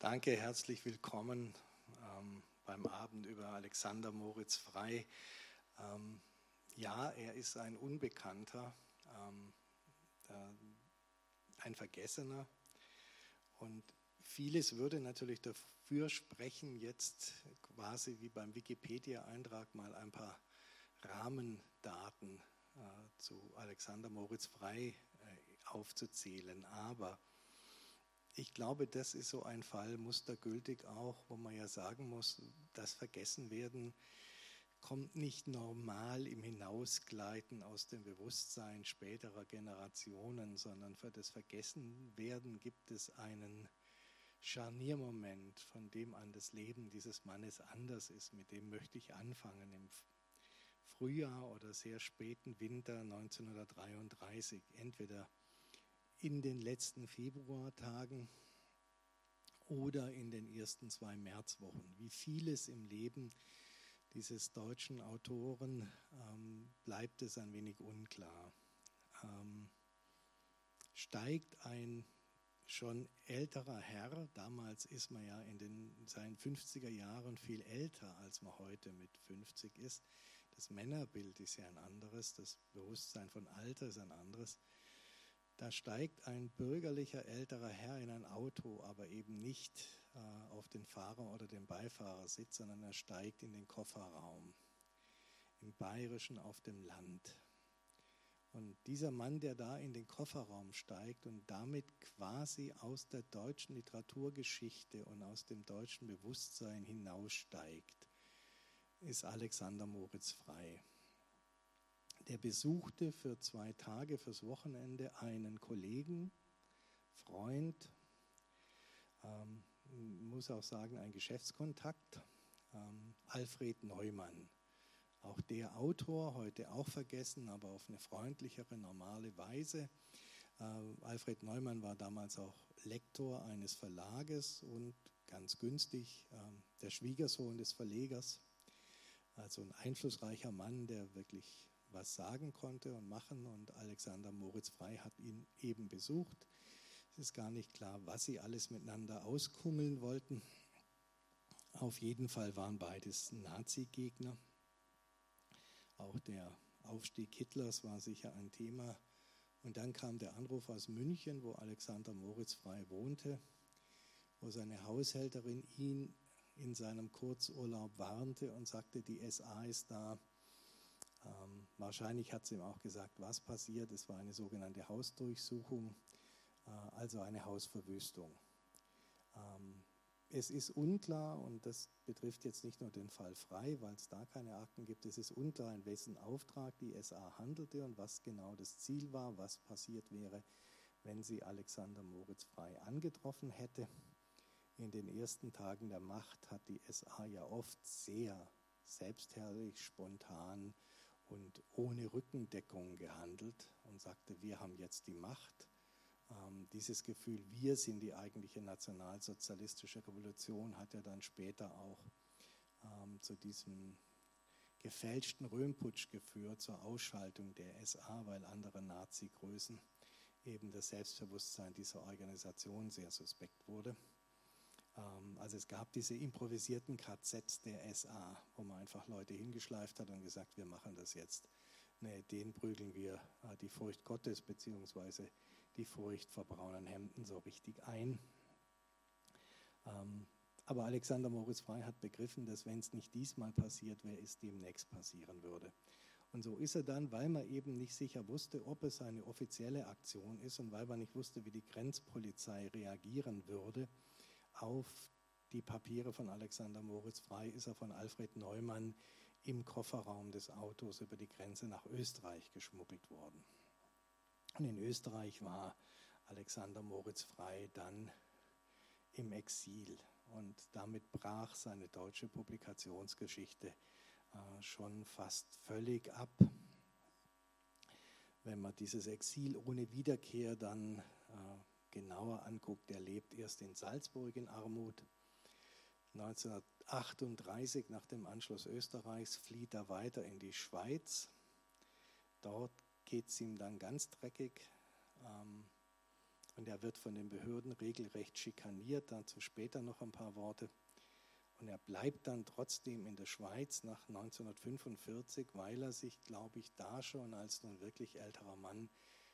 Danke, herzlich willkommen ähm, beim Abend über Alexander Moritz Frei. Ähm, ja, er ist ein Unbekannter, ähm, äh, ein Vergessener und vieles würde natürlich dafür sprechen, jetzt quasi wie beim Wikipedia-Eintrag mal ein paar Rahmendaten äh, zu Alexander Moritz Frei äh, aufzuzählen. Aber ich glaube, das ist so ein Fall, mustergültig auch, wo man ja sagen muss, das Vergessenwerden kommt nicht normal im Hinausgleiten aus dem Bewusstsein späterer Generationen, sondern für das Vergessenwerden gibt es einen Scharniermoment, von dem an das Leben dieses Mannes anders ist. Mit dem möchte ich anfangen im Frühjahr oder sehr späten Winter 1933. Entweder in den letzten Februartagen oder in den ersten zwei Märzwochen. Wie vieles im Leben dieses deutschen Autoren ähm, bleibt es ein wenig unklar. Ähm, steigt ein schon älterer Herr, damals ist man ja in den, seinen 50er Jahren viel älter, als man heute mit 50 ist. Das Männerbild ist ja ein anderes, das Bewusstsein von Alter ist ein anderes. Da steigt ein bürgerlicher älterer Herr in ein Auto, aber eben nicht äh, auf den Fahrer oder den Beifahrersitz, sondern er steigt in den Kofferraum, im Bayerischen auf dem Land. Und dieser Mann, der da in den Kofferraum steigt und damit quasi aus der deutschen Literaturgeschichte und aus dem deutschen Bewusstsein hinaussteigt, ist Alexander Moritz Frei der besuchte für zwei Tage, fürs Wochenende einen Kollegen, Freund, ähm, muss auch sagen, ein Geschäftskontakt, ähm, Alfred Neumann. Auch der Autor, heute auch vergessen, aber auf eine freundlichere, normale Weise. Äh, Alfred Neumann war damals auch Lektor eines Verlages und ganz günstig äh, der Schwiegersohn des Verlegers. Also ein einflussreicher Mann, der wirklich was sagen konnte und machen. Und Alexander Moritz Frei hat ihn eben besucht. Es ist gar nicht klar, was sie alles miteinander auskummeln wollten. Auf jeden Fall waren beides Nazi-Gegner. Auch der Aufstieg Hitlers war sicher ein Thema. Und dann kam der Anruf aus München, wo Alexander Moritz Frei wohnte, wo seine Haushälterin ihn in seinem Kurzurlaub warnte und sagte, die SA ist da, ähm, wahrscheinlich hat sie ihm auch gesagt, was passiert. Es war eine sogenannte Hausdurchsuchung, äh, also eine Hausverwüstung. Ähm, es ist unklar, und das betrifft jetzt nicht nur den Fall Frei, weil es da keine Akten gibt, es ist unklar, in wessen Auftrag die SA handelte und was genau das Ziel war, was passiert wäre, wenn sie Alexander Moritz Frei angetroffen hätte. In den ersten Tagen der Macht hat die SA ja oft sehr selbstherrlich, spontan und ohne Rückendeckung gehandelt und sagte, wir haben jetzt die Macht. Ähm, dieses Gefühl, wir sind die eigentliche nationalsozialistische Revolution, hat ja dann später auch ähm, zu diesem gefälschten Röhmputsch geführt, zur Ausschaltung der SA, weil andere Nazi-Größen eben das Selbstbewusstsein dieser Organisation sehr suspekt wurde. Ähm, also es gab diese improvisierten KZs der SA, wo man einfach Leute hingeschleift hat und gesagt, wir machen das jetzt. Nee, den prügeln wir äh, die Furcht Gottes bzw. die Furcht vor braunen Hemden so richtig ein. Ähm, aber Alexander Moritz Frey hat begriffen, dass wenn es nicht diesmal passiert wäre, es demnächst passieren würde. Und so ist er dann, weil man eben nicht sicher wusste, ob es eine offizielle Aktion ist und weil man nicht wusste, wie die Grenzpolizei reagieren würde, auf die Papiere von Alexander Moritz Frei ist er von Alfred Neumann im Kofferraum des Autos über die Grenze nach Österreich geschmuggelt worden. Und in Österreich war Alexander Moritz Frei dann im Exil und damit brach seine deutsche Publikationsgeschichte äh, schon fast völlig ab. Wenn man dieses Exil ohne Wiederkehr dann äh, genauer anguckt, er lebt erst in Salzburg in Armut. 1938, nach dem Anschluss Österreichs, flieht er weiter in die Schweiz. Dort geht es ihm dann ganz dreckig. Ähm, Und er wird von den Behörden regelrecht schikaniert, dazu später noch ein paar Worte. Und er bleibt dann trotzdem in der Schweiz nach 1945, weil er sich, glaube ich, da schon als nun wirklich älterer Mann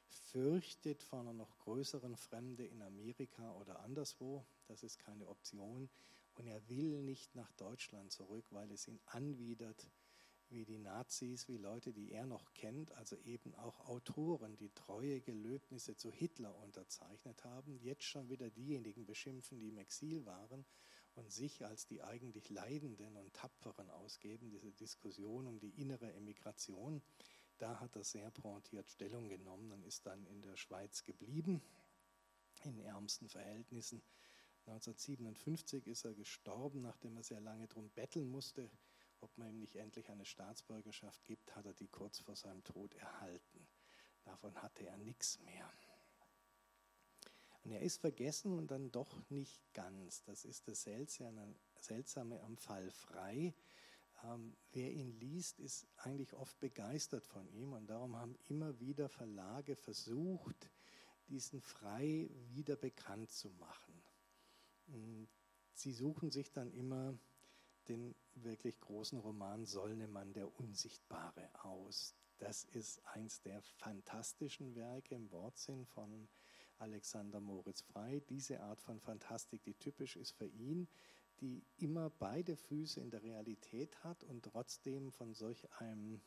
fürchtet vor einer noch größeren Fremde in Amerika oder anderswo. Das ist keine Option. Und er will nicht nach Deutschland zurück, weil es ihn anwidert, wie die Nazis, wie Leute, die er noch kennt, also eben auch Autoren, die treue Gelöbnisse zu Hitler unterzeichnet haben, jetzt schon wieder diejenigen beschimpfen, die im Exil waren und sich als die eigentlich Leidenden und Tapferen ausgeben, diese Diskussion um die innere Emigration. Da hat er sehr pointiert Stellung genommen und ist dann in der Schweiz geblieben, in ärmsten Verhältnissen. 1957 ist er gestorben, nachdem er sehr lange darum betteln musste, ob man ihm nicht endlich eine Staatsbürgerschaft gibt, hat er die kurz vor seinem Tod erhalten. Davon hatte er nichts mehr. Und er ist vergessen und dann doch nicht ganz. Das ist das Seltsame, am Fall Frei. Ähm, wer ihn liest, ist eigentlich oft begeistert von ihm und darum haben immer wieder Verlage versucht, diesen Frei wieder bekannt zu machen. Sie suchen sich dann immer den wirklich großen Roman Sollnemann, der Unsichtbare, aus. Das ist eins der fantastischen Werke im Wortsinn von Alexander Moritz Frei. Diese Art von Fantastik, die typisch ist für ihn, die immer beide Füße in der Realität hat und trotzdem von solch einem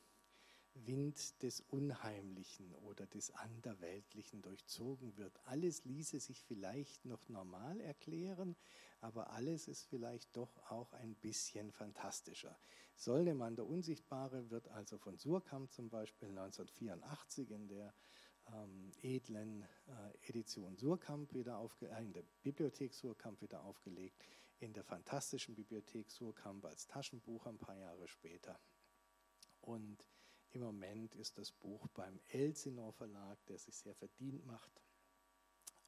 Wind des Unheimlichen oder des Anderweltlichen durchzogen wird. Alles ließe sich vielleicht noch normal erklären, aber alles ist vielleicht doch auch ein bisschen fantastischer. Solnemann der Unsichtbare wird also von Surkamp zum Beispiel 1984 in der ähm, edlen äh, Edition Surkamp wieder aufge äh, in der Bibliothek Surkamp wieder aufgelegt, in der fantastischen Bibliothek Surkamp als Taschenbuch ein paar Jahre später. Und im Moment ist das Buch beim Elsinore Verlag, der sich sehr verdient macht,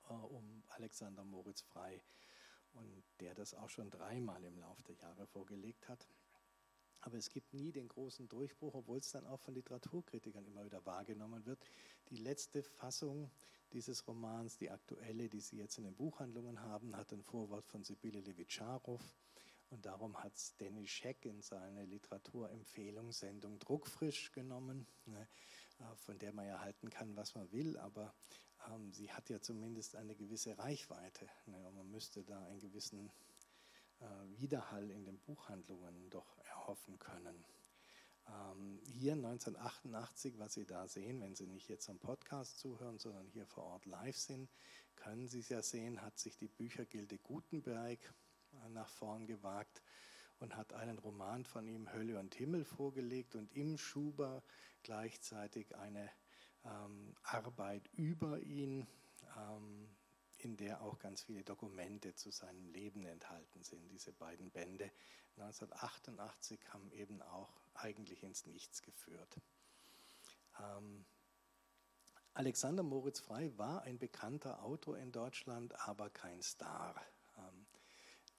äh, um Alexander Moritz Frei und der das auch schon dreimal im Laufe der Jahre vorgelegt hat. Aber es gibt nie den großen Durchbruch, obwohl es dann auch von Literaturkritikern immer wieder wahrgenommen wird. Die letzte Fassung dieses Romans, die aktuelle, die Sie jetzt in den Buchhandlungen haben, hat ein Vorwort von Sibylle Levitscharow. Und darum hat es Dennis Scheck in seine Literaturempfehlungssendung Druckfrisch genommen, ne, äh, von der man ja halten kann, was man will, aber ähm, sie hat ja zumindest eine gewisse Reichweite. Ne, man müsste da einen gewissen Widerhall in den Buchhandlungen doch erhoffen können. Ähm, hier 1988, was Sie da sehen, wenn Sie nicht jetzt am Podcast zuhören, sondern hier vor Ort live sind, können Sie es ja sehen, hat sich die Büchergilde Gutenberg nach vorn gewagt und hat einen Roman von ihm, Hölle und Himmel, vorgelegt und im Schuber gleichzeitig eine ähm, Arbeit über ihn, ähm, in der auch ganz viele Dokumente zu seinem Leben enthalten sind. Diese beiden Bände 1988 haben eben auch eigentlich ins Nichts geführt. Ähm, Alexander Moritz Frei war ein bekannter Autor in Deutschland, aber kein Star. Ähm,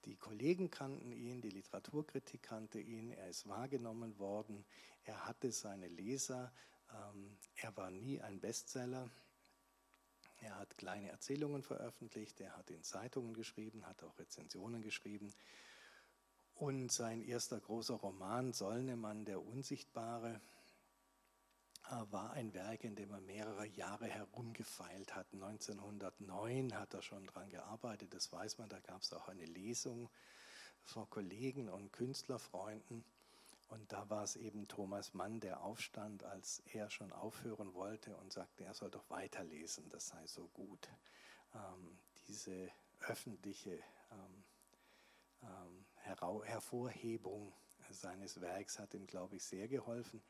die Kollegen kannten ihn, die Literaturkritik kannte ihn, er ist wahrgenommen worden, er hatte seine Leser, ähm, er war nie ein Bestseller. Er hat kleine Erzählungen veröffentlicht, er hat in Zeitungen geschrieben, hat auch Rezensionen geschrieben. Und sein erster großer Roman, Sollnemann, der Unsichtbare, war ein Werk, in dem er mehrere Jahre herumgefeilt hat. 1909 hat er schon daran gearbeitet, das weiß man, da gab es auch eine Lesung vor Kollegen und Künstlerfreunden. Und da war es eben Thomas Mann, der aufstand, als er schon aufhören wollte und sagte, er soll doch weiterlesen, das sei so gut. Ähm, diese öffentliche ähm, ähm, Hervorhebung seines Werks hat ihm, glaube ich, sehr geholfen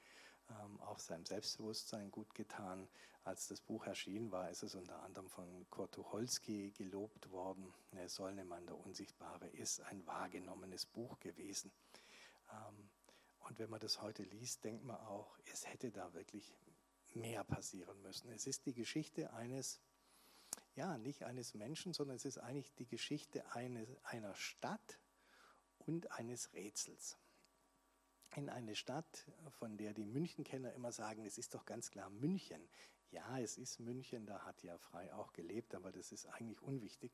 ähm, auch seinem Selbstbewusstsein gut getan. Als das Buch erschienen war, ist es unter anderem von Kurt Tucholsky gelobt worden. Der Sollnemann, der Unsichtbare, ist ein wahrgenommenes Buch gewesen. Ähm, und wenn man das heute liest, denkt man auch, es hätte da wirklich mehr passieren müssen. Es ist die Geschichte eines, ja, nicht eines Menschen, sondern es ist eigentlich die Geschichte eines, einer Stadt und eines Rätsels in eine Stadt, von der die Münchenkenner immer sagen, es ist doch ganz klar München. Ja, es ist München, da hat ja Frei auch gelebt, aber das ist eigentlich unwichtig.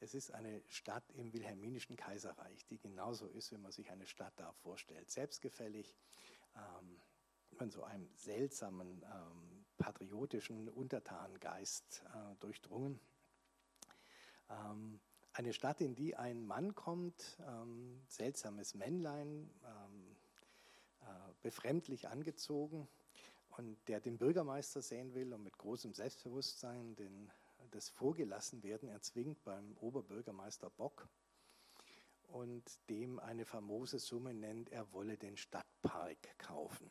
Es ist eine Stadt im Wilhelminischen Kaiserreich, die genauso ist, wie man sich eine Stadt da vorstellt. Selbstgefällig, ähm, von so einem seltsamen ähm, patriotischen Untertanengeist äh, durchdrungen. Ähm, eine Stadt, in die ein Mann kommt, ähm, seltsames Männlein, ähm, äh, befremdlich angezogen und der den Bürgermeister sehen will und mit großem Selbstbewusstsein den, das Vorgelassenwerden erzwingt beim Oberbürgermeister Bock und dem eine famose Summe nennt, er wolle den Stadtpark kaufen.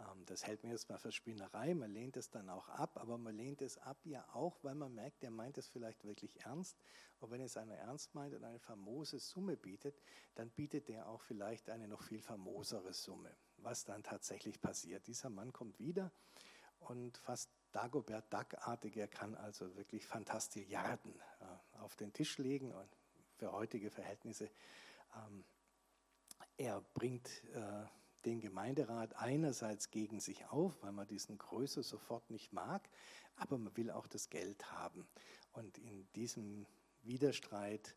Ähm, das hält mir jetzt mal für Spinnerei, man lehnt es dann auch ab, aber man lehnt es ab ja auch, weil man merkt, der meint es vielleicht wirklich ernst. Und wenn es einer ernst meint und eine famose Summe bietet, dann bietet der auch vielleicht eine noch viel famosere Summe. Was dann tatsächlich passiert. Dieser Mann kommt wieder und fast Dagobert Duck-artig, er kann also wirklich Fantastilliarden äh, auf den Tisch legen und für heutige Verhältnisse. Ähm, er bringt äh, den Gemeinderat einerseits gegen sich auf, weil man diesen Größe sofort nicht mag, aber man will auch das Geld haben. Und in diesem Widerstreit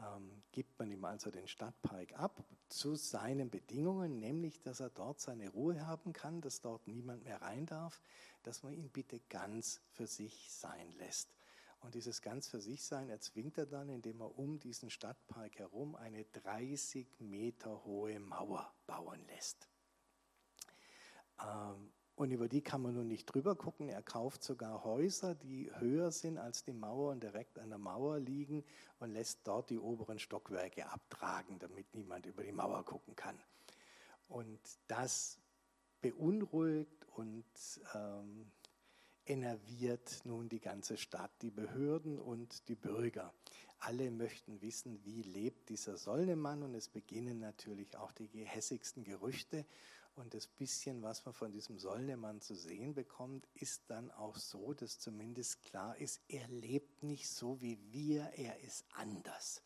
ähm, gibt man ihm also den Stadtpark ab zu seinen Bedingungen, nämlich dass er dort seine Ruhe haben kann, dass dort niemand mehr rein darf, dass man ihn bitte ganz für sich sein lässt. Und dieses ganz für sich sein erzwingt er dann, indem er um diesen Stadtpark herum eine 30 Meter hohe Mauer bauen lässt. Ähm, und über die kann man nun nicht drüber gucken. Er kauft sogar Häuser, die höher sind als die Mauer und direkt an der Mauer liegen und lässt dort die oberen Stockwerke abtragen, damit niemand über die Mauer gucken kann. Und das beunruhigt und ähm, enerviert nun die ganze Stadt, die Behörden und die Bürger. Alle möchten wissen, wie lebt dieser Sollnemann und es beginnen natürlich auch die gehässigsten Gerüchte. Und das bisschen, was man von diesem Sollnemann zu sehen bekommt, ist dann auch so, dass zumindest klar ist, er lebt nicht so wie wir, er ist anders.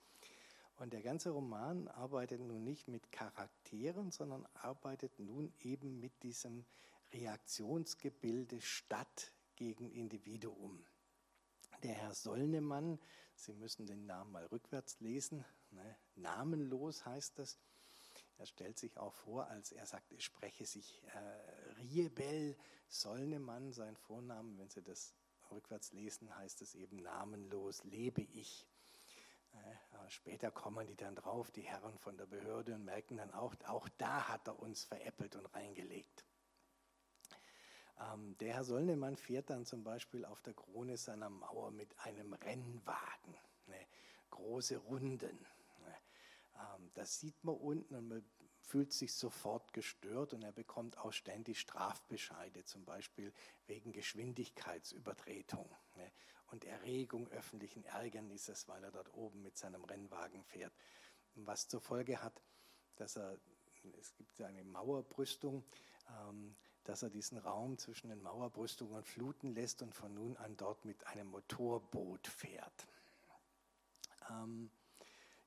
Und der ganze Roman arbeitet nun nicht mit Charakteren, sondern arbeitet nun eben mit diesem Reaktionsgebilde Stadt gegen Individuum. Der Herr Sollnemann, Sie müssen den Namen mal rückwärts lesen, ne? namenlos heißt das, er stellt sich auch vor, als er sagt, es spreche sich äh, Riebel Sollnemann, sein Vornamen. Wenn Sie das rückwärts lesen, heißt es eben namenlos lebe ich. Äh, später kommen die dann drauf, die Herren von der Behörde, und merken dann auch, auch da hat er uns veräppelt und reingelegt. Ähm, der Herr Sollnemann fährt dann zum Beispiel auf der Krone seiner Mauer mit einem Rennwagen, ne, große Runden. Ähm, das sieht man unten und man fühlt sich sofort gestört und er bekommt auch ständig Strafbescheide, zum Beispiel wegen Geschwindigkeitsübertretung ne, und Erregung öffentlichen Ärgernisses, weil er dort oben mit seinem Rennwagen fährt. Was zur Folge hat, dass er, es gibt eine Mauerbrüstung, ähm, dass er diesen Raum zwischen den Mauerbrüstungen fluten lässt und von nun an dort mit einem Motorboot fährt. Ähm,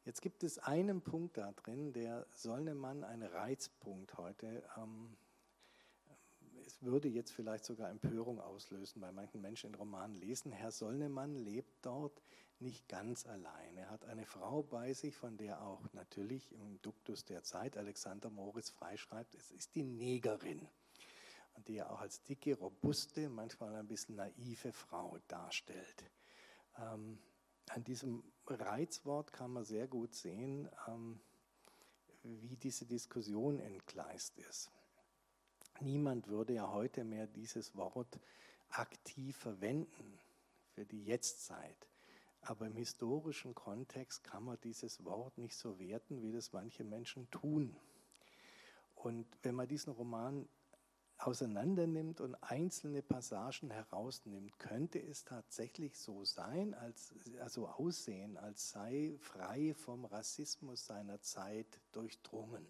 Jetzt gibt es einen Punkt da drin, der Solnemann ein Reizpunkt heute. Ähm, es würde jetzt vielleicht sogar Empörung auslösen bei manchen Menschen in Romanen lesen. Herr Solnemann lebt dort nicht ganz allein. Er hat eine Frau bei sich, von der auch natürlich im Duktus der Zeit Alexander Moritz freischreibt, es ist die Negerin. Die er auch als dicke, robuste, manchmal ein bisschen naive Frau darstellt. Ähm, an diesem Reizwort kann man sehr gut sehen, ähm, wie diese Diskussion entgleist ist. Niemand würde ja heute mehr dieses Wort aktiv verwenden für die Jetztzeit. Aber im historischen Kontext kann man dieses Wort nicht so werten, wie das manche Menschen tun. Und wenn man diesen Roman auseinandernimmt und einzelne Passagen herausnimmt, könnte es tatsächlich so sein, als, also aussehen, als sei frei vom Rassismus seiner Zeit durchdrungen.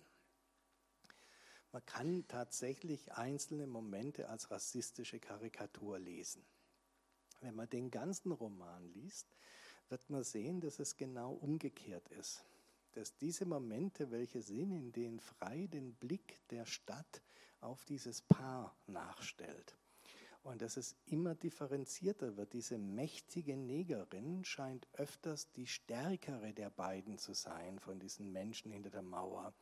Man kann tatsächlich einzelne Momente als rassistische Karikatur lesen. Wenn man den ganzen Roman liest, wird man sehen, dass es genau umgekehrt ist. Dass diese Momente, welche sind, in denen frei den Blick der Stadt auf dieses Paar nachstellt. und dass es immer differenzierter wird. Diese mächtige Negerin scheint öfters die stärkere der beiden zu sein von diesen Menschen hinter der Mauer.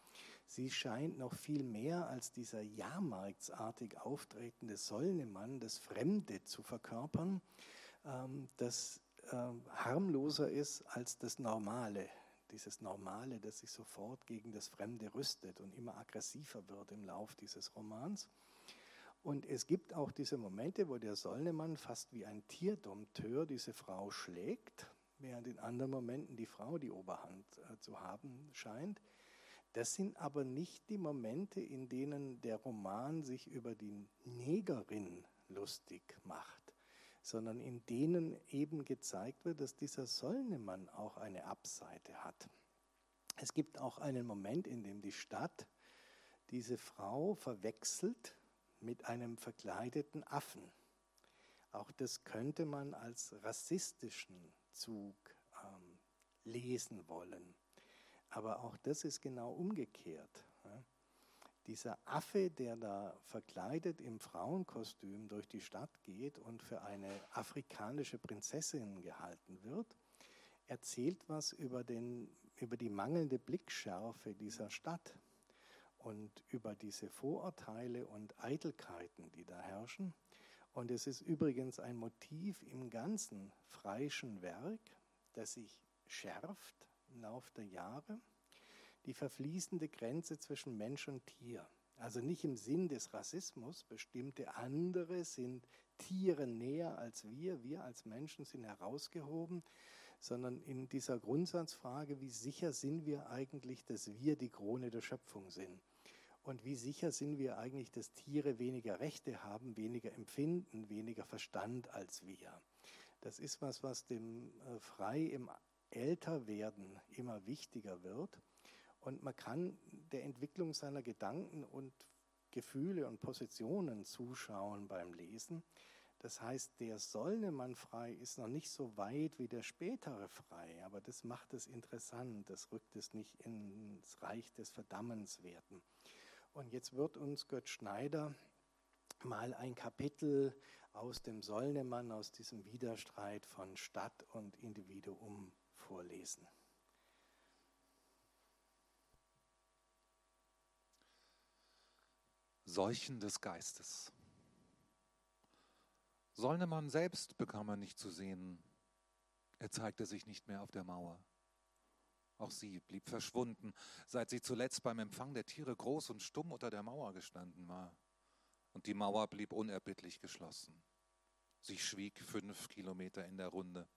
Sie scheint noch viel mehr als dieser jahrmarktsartig auftretende Sollnemann das Fremde zu verkörpern, ähm, das ähm, harmloser ist als das Normale. Dieses Normale, das sich sofort gegen das Fremde rüstet und immer aggressiver wird im Lauf dieses Romans. Und es gibt auch diese Momente, wo der Sollnemann fast wie ein Tierdompteur diese Frau schlägt, während in anderen Momenten die Frau die Oberhand äh, zu haben scheint. Das sind aber nicht die Momente, in denen der Roman sich über die Negerin lustig macht, sondern in denen eben gezeigt wird, dass dieser Sollnemann auch eine Abseite hat. Es gibt auch einen Moment, in dem die Stadt diese Frau verwechselt mit einem verkleideten Affen. Auch das könnte man als rassistischen Zug ähm, lesen wollen. Aber auch das ist genau umgekehrt. Dieser Affe, der da verkleidet im Frauenkostüm durch die Stadt geht und für eine afrikanische Prinzessin gehalten wird, erzählt was über, den, über die mangelnde Blickschärfe dieser Stadt und über diese Vorurteile und Eitelkeiten, die da herrschen. Und es ist übrigens ein Motiv im ganzen Freischen Werk, das sich schärft im Laufe der Jahre, die verfließende Grenze zwischen Mensch und Tier. Also nicht im Sinn des Rassismus, bestimmte andere sind Tieren näher als wir, wir als Menschen sind herausgehoben, sondern in dieser Grundsatzfrage, wie sicher sind wir eigentlich, dass wir die Krone der Schöpfung sind. Und wie sicher sind wir eigentlich, dass Tiere weniger Rechte haben, weniger Empfinden, weniger Verstand als wir? Das ist was, was dem äh, Frei im Älterwerden immer wichtiger wird. Und man kann der Entwicklung seiner Gedanken und Gefühle und Positionen zuschauen beim Lesen. Das heißt, der Sollnemann frei ist noch nicht so weit wie der spätere frei, aber das macht es interessant, das rückt es nicht ins Reich des Verdammenswerten. Und jetzt wird uns Gött Schneider mal ein Kapitel aus dem Sollnemann, aus diesem Widerstreit von Stadt und Individuum vorlesen. Seuchen des Geistes. Sollnemann selbst bekam er nicht zu sehen. Er zeigte sich nicht mehr auf der Mauer. Auch sie blieb verschwunden, seit sie zuletzt beim Empfang der Tiere groß und stumm unter der Mauer gestanden war. Und die Mauer blieb unerbittlich geschlossen. Sie schwieg fünf Kilometer in der Runde.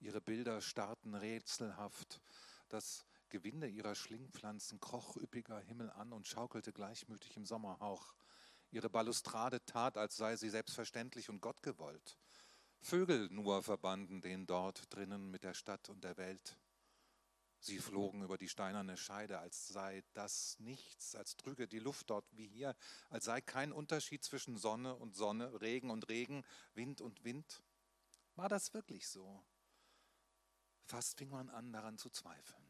Ihre Bilder starrten rätselhaft. Das Gewinde ihrer Schlingpflanzen kroch üppiger Himmel an und schaukelte gleichmütig im Sommerhauch. Ihre Balustrade tat, als sei sie selbstverständlich und gottgewollt. Vögel nur verbanden den dort drinnen mit der Stadt und der Welt. Sie flogen über die steinerne Scheide, als sei das nichts, als trüge die Luft dort wie hier, als sei kein Unterschied zwischen Sonne und Sonne, Regen und Regen, Wind und Wind. War das wirklich so? Fast fing man an, daran zu zweifeln.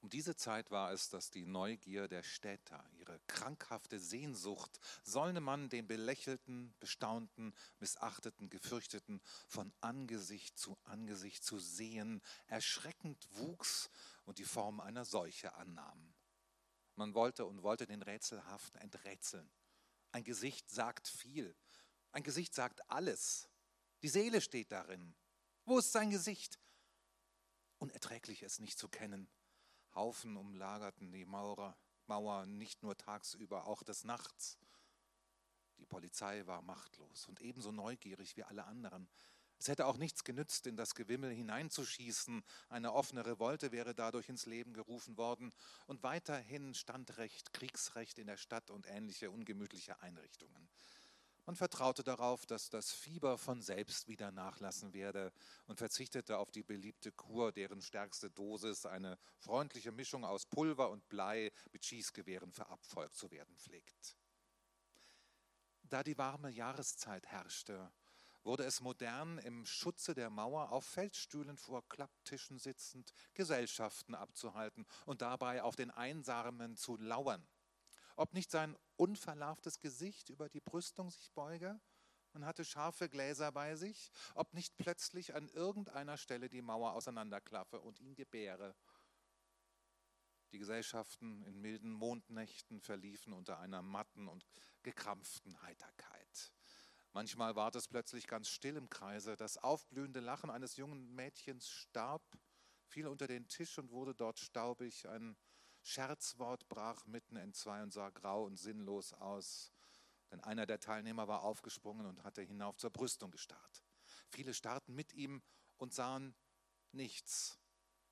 Um diese Zeit war es, dass die Neugier der Städter, ihre krankhafte Sehnsucht, sollte man den belächelten, bestaunten, missachteten, gefürchteten von Angesicht zu Angesicht zu sehen, erschreckend wuchs und die Form einer Seuche annahm. Man wollte und wollte den Rätselhaften enträtseln. Ein Gesicht sagt viel. Ein Gesicht sagt alles. Die Seele steht darin. Wo ist sein Gesicht? Unerträglich es nicht zu kennen. Haufen umlagerten die Mauer, Mauer nicht nur tagsüber, auch des Nachts. Die Polizei war machtlos und ebenso neugierig wie alle anderen. Es hätte auch nichts genützt, in das Gewimmel hineinzuschießen. Eine offene Revolte wäre dadurch ins Leben gerufen worden. Und weiterhin Standrecht, Kriegsrecht in der Stadt und ähnliche ungemütliche Einrichtungen. Man vertraute darauf, dass das Fieber von selbst wieder nachlassen werde und verzichtete auf die beliebte Kur, deren stärkste Dosis eine freundliche Mischung aus Pulver und Blei mit Schießgewehren verabfolgt zu werden pflegt. Da die warme Jahreszeit herrschte, wurde es modern, im Schutze der Mauer auf Feldstühlen vor Klapptischen sitzend Gesellschaften abzuhalten und dabei auf den Einsamen zu lauern ob nicht sein unverlarvtes Gesicht über die Brüstung sich beuge? Man hatte scharfe Gläser bei sich, ob nicht plötzlich an irgendeiner Stelle die Mauer auseinanderklaffe und ihn gebäre. Die Gesellschaften in milden Mondnächten verliefen unter einer matten und gekrampften Heiterkeit. Manchmal ward es plötzlich ganz still im Kreise. Das aufblühende Lachen eines jungen Mädchens starb, fiel unter den Tisch und wurde dort staubig. Ein Scherzwort brach mitten entzwei und sah grau und sinnlos aus, denn einer der Teilnehmer war aufgesprungen und hatte hinauf zur Brüstung gestarrt. Viele starrten mit ihm und sahen nichts.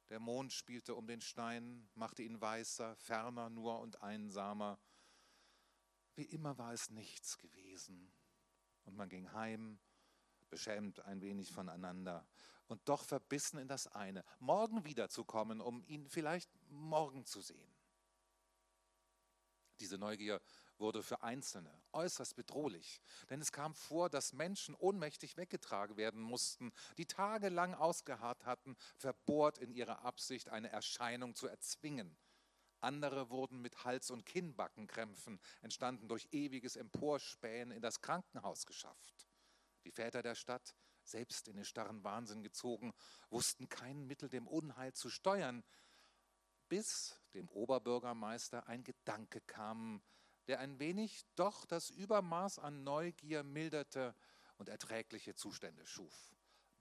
Der Mond spielte um den Stein, machte ihn weißer, ferner nur und einsamer. Wie immer war es nichts gewesen. Und man ging heim, beschämt ein wenig voneinander und doch verbissen in das eine, morgen wiederzukommen, um ihn vielleicht morgen zu sehen. Diese Neugier wurde für Einzelne äußerst bedrohlich, denn es kam vor, dass Menschen ohnmächtig weggetragen werden mussten, die tagelang ausgeharrt hatten, verbohrt in ihrer Absicht, eine Erscheinung zu erzwingen. Andere wurden mit Hals- und Kinnbackenkrämpfen, entstanden durch ewiges Emporspähen, in das Krankenhaus geschafft. Die Väter der Stadt, selbst in den starren Wahnsinn gezogen, wussten kein Mittel, dem Unheil zu steuern, bis dem Oberbürgermeister ein Gedanke kam, der ein wenig doch das Übermaß an Neugier milderte und erträgliche Zustände schuf.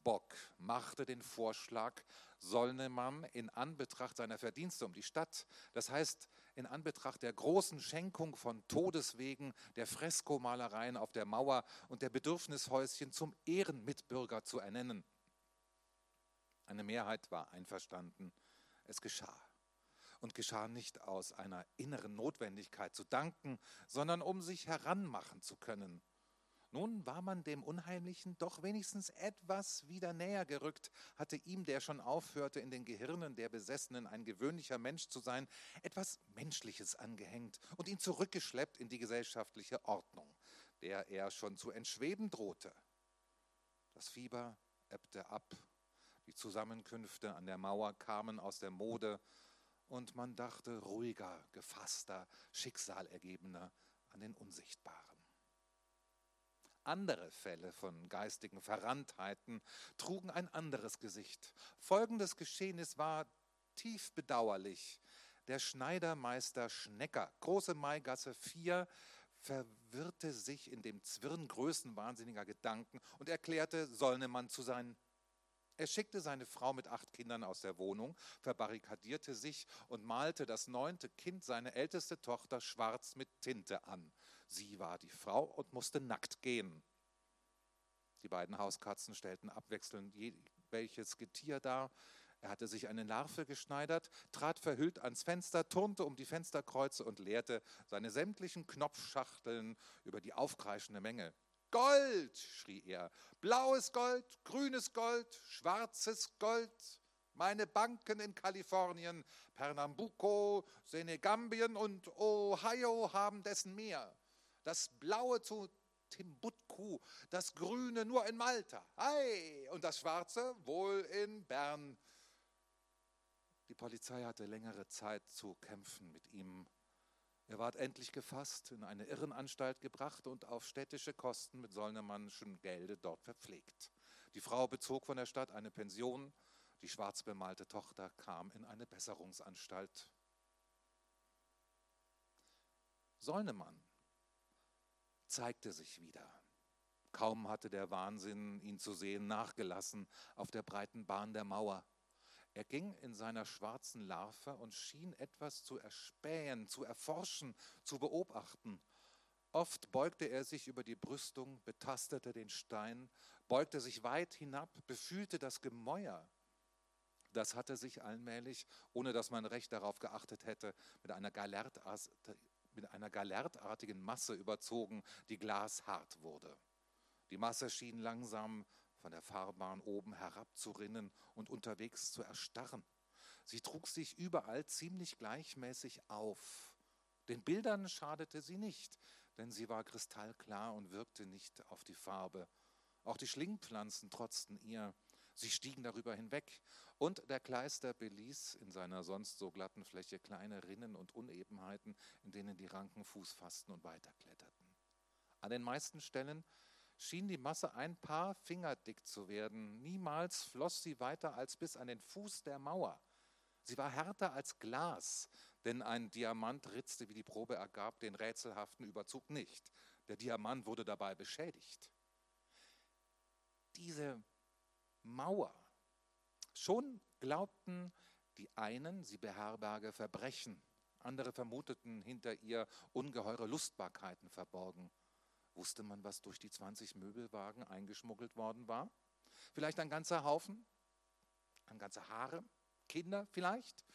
Bock machte den Vorschlag, Sollnemann in Anbetracht seiner Verdienste um die Stadt, das heißt in Anbetracht der großen Schenkung von Todeswegen, der Freskomalereien auf der Mauer und der Bedürfnishäuschen zum Ehrenmitbürger zu ernennen. Eine Mehrheit war einverstanden. Es geschah und geschah nicht aus einer inneren Notwendigkeit zu danken, sondern um sich heranmachen zu können. Nun war man dem Unheimlichen doch wenigstens etwas wieder näher gerückt, hatte ihm, der schon aufhörte, in den Gehirnen der Besessenen ein gewöhnlicher Mensch zu sein, etwas Menschliches angehängt und ihn zurückgeschleppt in die gesellschaftliche Ordnung, der er schon zu entschweben drohte. Das Fieber ebbte ab, die Zusammenkünfte an der Mauer kamen aus der Mode, und man dachte ruhiger, gefasster, schicksalergebener an den Unsichtbaren. Andere Fälle von geistigen Verranntheiten trugen ein anderes Gesicht. Folgendes Geschehnis war tief bedauerlich. Der Schneidermeister Schnecker, große Maigasse 4, verwirrte sich in dem Zwirn größenwahnsinniger Gedanken und erklärte Sollnemann zu sein. Er schickte seine Frau mit acht Kindern aus der Wohnung, verbarrikadierte sich und malte das neunte Kind, seine älteste Tochter, schwarz mit Tinte an. Sie war die Frau und musste nackt gehen. Die beiden Hauskatzen stellten abwechselnd welches Getier dar. Er hatte sich eine Larve geschneidert, trat verhüllt ans Fenster, turnte um die Fensterkreuze und leerte seine sämtlichen Knopfschachteln über die aufkreischende Menge. Gold, schrie er, blaues Gold, grünes Gold, schwarzes Gold. Meine Banken in Kalifornien, Pernambuco, Senegambien und Ohio haben dessen mehr. Das blaue zu Timbuktu, das grüne nur in Malta. Ei, und das schwarze wohl in Bern. Die Polizei hatte längere Zeit zu kämpfen mit ihm. Er ward endlich gefasst, in eine Irrenanstalt gebracht und auf städtische Kosten mit Sollnemannschem Gelde dort verpflegt. Die Frau bezog von der Stadt eine Pension, die schwarz bemalte Tochter kam in eine Besserungsanstalt. Sollnemann zeigte sich wieder. Kaum hatte der Wahnsinn, ihn zu sehen, nachgelassen auf der breiten Bahn der Mauer. Er ging in seiner schwarzen Larve und schien etwas zu erspähen, zu erforschen, zu beobachten. Oft beugte er sich über die Brüstung, betastete den Stein, beugte sich weit hinab, befühlte das Gemäuer. Das hatte sich allmählich, ohne dass man recht darauf geachtet hätte, mit einer, mit einer galertartigen Masse überzogen, die glashart wurde. Die Masse schien langsam von der Fahrbahn oben herabzurinnen und unterwegs zu erstarren. Sie trug sich überall ziemlich gleichmäßig auf. Den Bildern schadete sie nicht, denn sie war kristallklar und wirkte nicht auf die Farbe. Auch die Schlingpflanzen trotzten ihr. Sie stiegen darüber hinweg, und der Kleister beließ in seiner sonst so glatten Fläche kleine Rinnen und Unebenheiten, in denen die Ranken Fuß fassten und weiterkletterten. An den meisten Stellen schien die Masse ein paar Finger dick zu werden. Niemals floss sie weiter als bis an den Fuß der Mauer. Sie war härter als Glas, denn ein Diamant ritzte, wie die Probe ergab, den rätselhaften Überzug nicht. Der Diamant wurde dabei beschädigt. Diese Mauer. Schon glaubten die einen, sie beherberge Verbrechen, andere vermuteten hinter ihr ungeheure Lustbarkeiten verborgen. Wusste man, was durch die 20 Möbelwagen eingeschmuggelt worden war? Vielleicht ein ganzer Haufen? Ein ganzer Haare? Kinder vielleicht?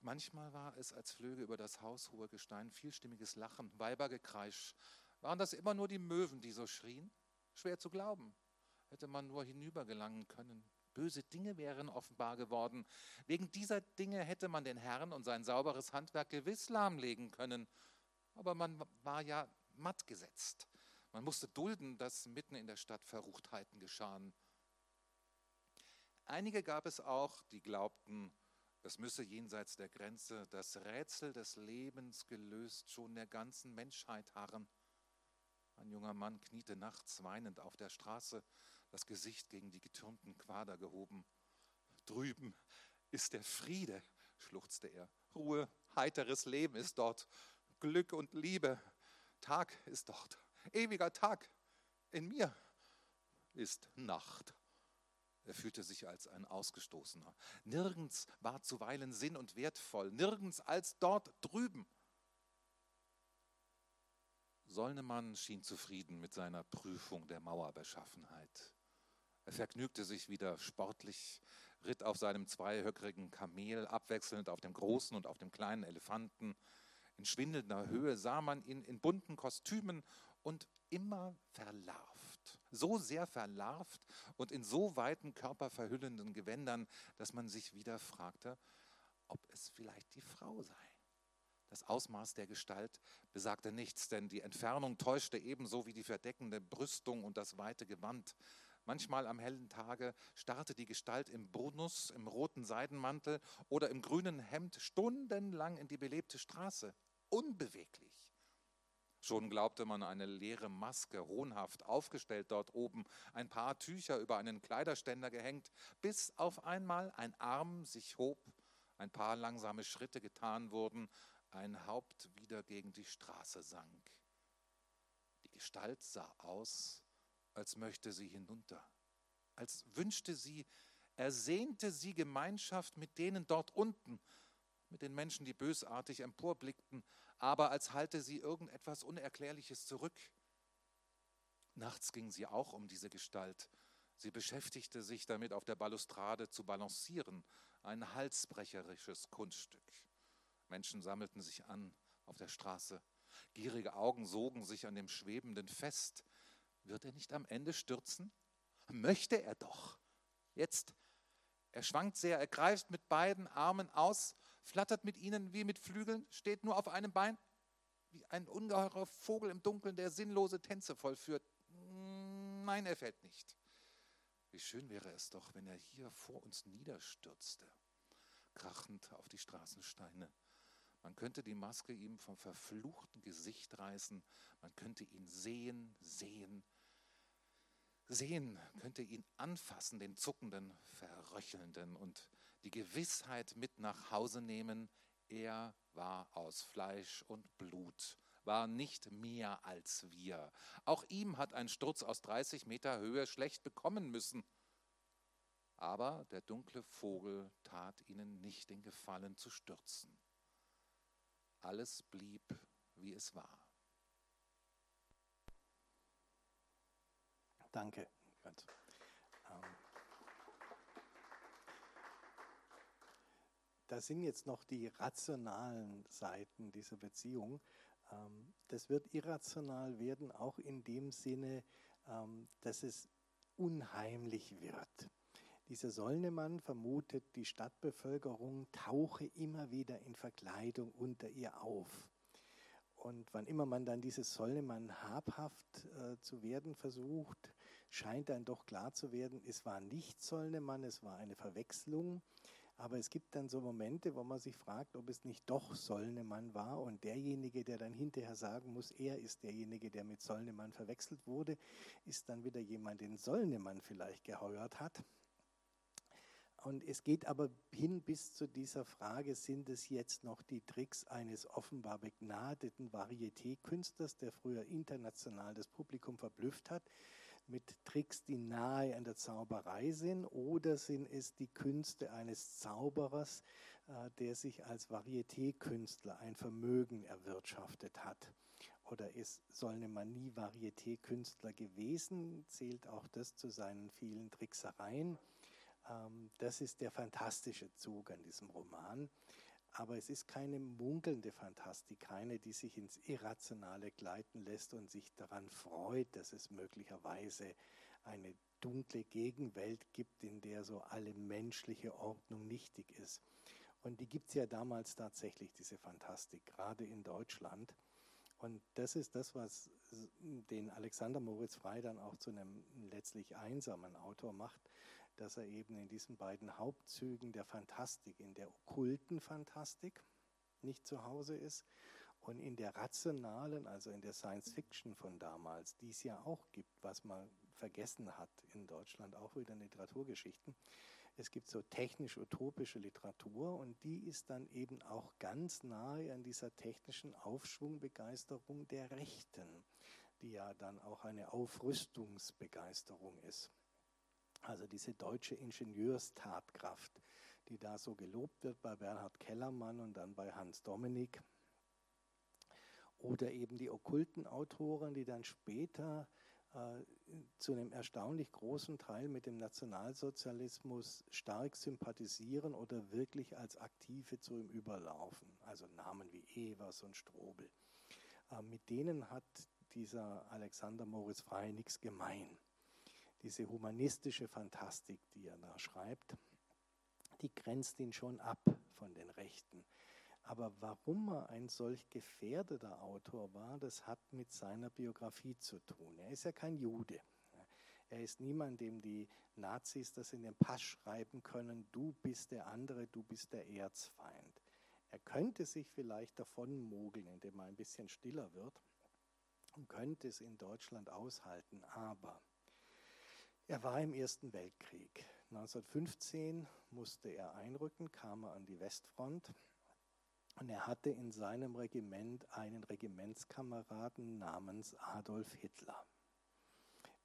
Manchmal war es, als flöge über das haushohe Gestein vielstimmiges Lachen, Weibergekreisch. Waren das immer nur die Möwen, die so schrien? Schwer zu glauben hätte man nur hinübergelangen können. Böse Dinge wären offenbar geworden. Wegen dieser Dinge hätte man den Herrn und sein sauberes Handwerk gewiss lahmlegen können. Aber man war ja matt gesetzt. Man musste dulden, dass mitten in der Stadt Verruchtheiten geschahen. Einige gab es auch, die glaubten, es müsse jenseits der Grenze das Rätsel des Lebens gelöst schon der ganzen Menschheit harren. Ein junger Mann kniete nachts weinend auf der Straße das Gesicht gegen die getürmten Quader gehoben. Drüben ist der Friede, schluchzte er. Ruhe, heiteres Leben ist dort. Glück und Liebe. Tag ist dort. Ewiger Tag. In mir ist Nacht. Er fühlte sich als ein Ausgestoßener. Nirgends war zuweilen Sinn und wertvoll, nirgends als dort drüben. Solnemann schien zufrieden mit seiner Prüfung der Mauerbeschaffenheit. Er vergnügte sich wieder sportlich, ritt auf seinem zweihöckrigen Kamel, abwechselnd auf dem großen und auf dem kleinen Elefanten. In schwindelnder Höhe sah man ihn in bunten Kostümen und immer verlarvt. So sehr verlarvt und in so weiten körperverhüllenden Gewändern, dass man sich wieder fragte, ob es vielleicht die Frau sei. Das Ausmaß der Gestalt besagte nichts, denn die Entfernung täuschte ebenso wie die verdeckende Brüstung und das weite Gewand. Manchmal am hellen Tage starrte die Gestalt im Brunus, im roten Seidenmantel oder im grünen Hemd stundenlang in die belebte Straße, unbeweglich. Schon glaubte man eine leere Maske, hohnhaft aufgestellt dort oben, ein paar Tücher über einen Kleiderständer gehängt, bis auf einmal ein Arm sich hob, ein paar langsame Schritte getan wurden, ein Haupt wieder gegen die Straße sank. Die Gestalt sah aus als möchte sie hinunter, als wünschte sie, ersehnte sie Gemeinschaft mit denen dort unten, mit den Menschen, die bösartig emporblickten, aber als halte sie irgendetwas Unerklärliches zurück. Nachts ging sie auch um diese Gestalt. Sie beschäftigte sich damit, auf der Balustrade zu balancieren, ein halsbrecherisches Kunststück. Menschen sammelten sich an auf der Straße. Gierige Augen sogen sich an dem Schwebenden fest. Wird er nicht am Ende stürzen? Möchte er doch. Jetzt, er schwankt sehr, er greift mit beiden Armen aus, flattert mit ihnen wie mit Flügeln, steht nur auf einem Bein, wie ein ungeheurer Vogel im Dunkeln, der sinnlose Tänze vollführt. Nein, er fällt nicht. Wie schön wäre es doch, wenn er hier vor uns niederstürzte, krachend auf die Straßensteine. Man könnte die Maske ihm vom verfluchten Gesicht reißen, man könnte ihn sehen, sehen, sehen, könnte ihn anfassen, den zuckenden, verröchelnden und die Gewissheit mit nach Hause nehmen, er war aus Fleisch und Blut, war nicht mehr als wir. Auch ihm hat ein Sturz aus 30 Meter Höhe schlecht bekommen müssen. Aber der dunkle Vogel tat ihnen nicht den Gefallen zu stürzen. Alles blieb, wie es war. Danke. Gott. Ähm, da sind jetzt noch die rationalen Seiten dieser Beziehung. Ähm, das wird irrational werden, auch in dem Sinne, ähm, dass es unheimlich wird. Dieser Sollnemann vermutet, die Stadtbevölkerung tauche immer wieder in Verkleidung unter ihr auf. Und wann immer man dann dieses Sollnemann habhaft äh, zu werden versucht, scheint dann doch klar zu werden, es war nicht Solnemann, es war eine Verwechslung. Aber es gibt dann so Momente, wo man sich fragt, ob es nicht doch Solnemann war und derjenige, der dann hinterher sagen muss, er ist derjenige, der mit Solnemann verwechselt wurde, ist dann wieder jemand, den Solnemann vielleicht geheuert hat. Und es geht aber hin bis zu dieser Frage, sind es jetzt noch die Tricks eines offenbar begnadeten Varieté-Künstlers, der früher international das Publikum verblüfft hat, mit Tricks, die nahe an der Zauberei sind, oder sind es die Künste eines Zauberers, äh, der sich als Varieté-Künstler ein Vermögen erwirtschaftet hat? Oder ist Solnemanie Varieté-Künstler gewesen? Zählt auch das zu seinen vielen Tricksereien? Ähm, das ist der fantastische Zug an diesem Roman. Aber es ist keine munkelnde Fantastik, keine, die sich ins Irrationale gleiten lässt und sich daran freut, dass es möglicherweise eine dunkle Gegenwelt gibt, in der so alle menschliche Ordnung nichtig ist. Und die gibt es ja damals tatsächlich, diese Fantastik, gerade in Deutschland. Und das ist das, was den Alexander Moritz Frey dann auch zu einem letztlich einsamen Autor macht, dass er eben in diesen beiden Hauptzügen der Fantastik, in der okkulten Fantastik nicht zu Hause ist und in der rationalen, also in der Science Fiction von damals, die es ja auch gibt, was man vergessen hat in Deutschland, auch wieder in Literaturgeschichten. Es gibt so technisch-utopische Literatur und die ist dann eben auch ganz nahe an dieser technischen Aufschwungbegeisterung der Rechten, die ja dann auch eine Aufrüstungsbegeisterung ist. Also diese deutsche Ingenieurstatkraft, die da so gelobt wird bei Bernhard Kellermann und dann bei Hans Dominik. Oder eben die okkulten Autoren, die dann später äh, zu einem erstaunlich großen Teil mit dem Nationalsozialismus stark sympathisieren oder wirklich als Aktive zu ihm überlaufen. Also Namen wie Evers und Strobel. Äh, mit denen hat dieser Alexander Moritz Frey nichts gemein diese humanistische Fantastik, die er da schreibt, die grenzt ihn schon ab von den Rechten. Aber warum er ein solch gefährdeter Autor war, das hat mit seiner Biografie zu tun. Er ist ja kein Jude. Er ist niemand, dem die Nazis das in den Pass schreiben können, du bist der andere, du bist der Erzfeind. Er könnte sich vielleicht davon mogeln, indem er ein bisschen stiller wird und könnte es in Deutschland aushalten, aber er war im Ersten Weltkrieg. 1915 musste er einrücken, kam er an die Westfront und er hatte in seinem Regiment einen Regimentskameraden namens Adolf Hitler.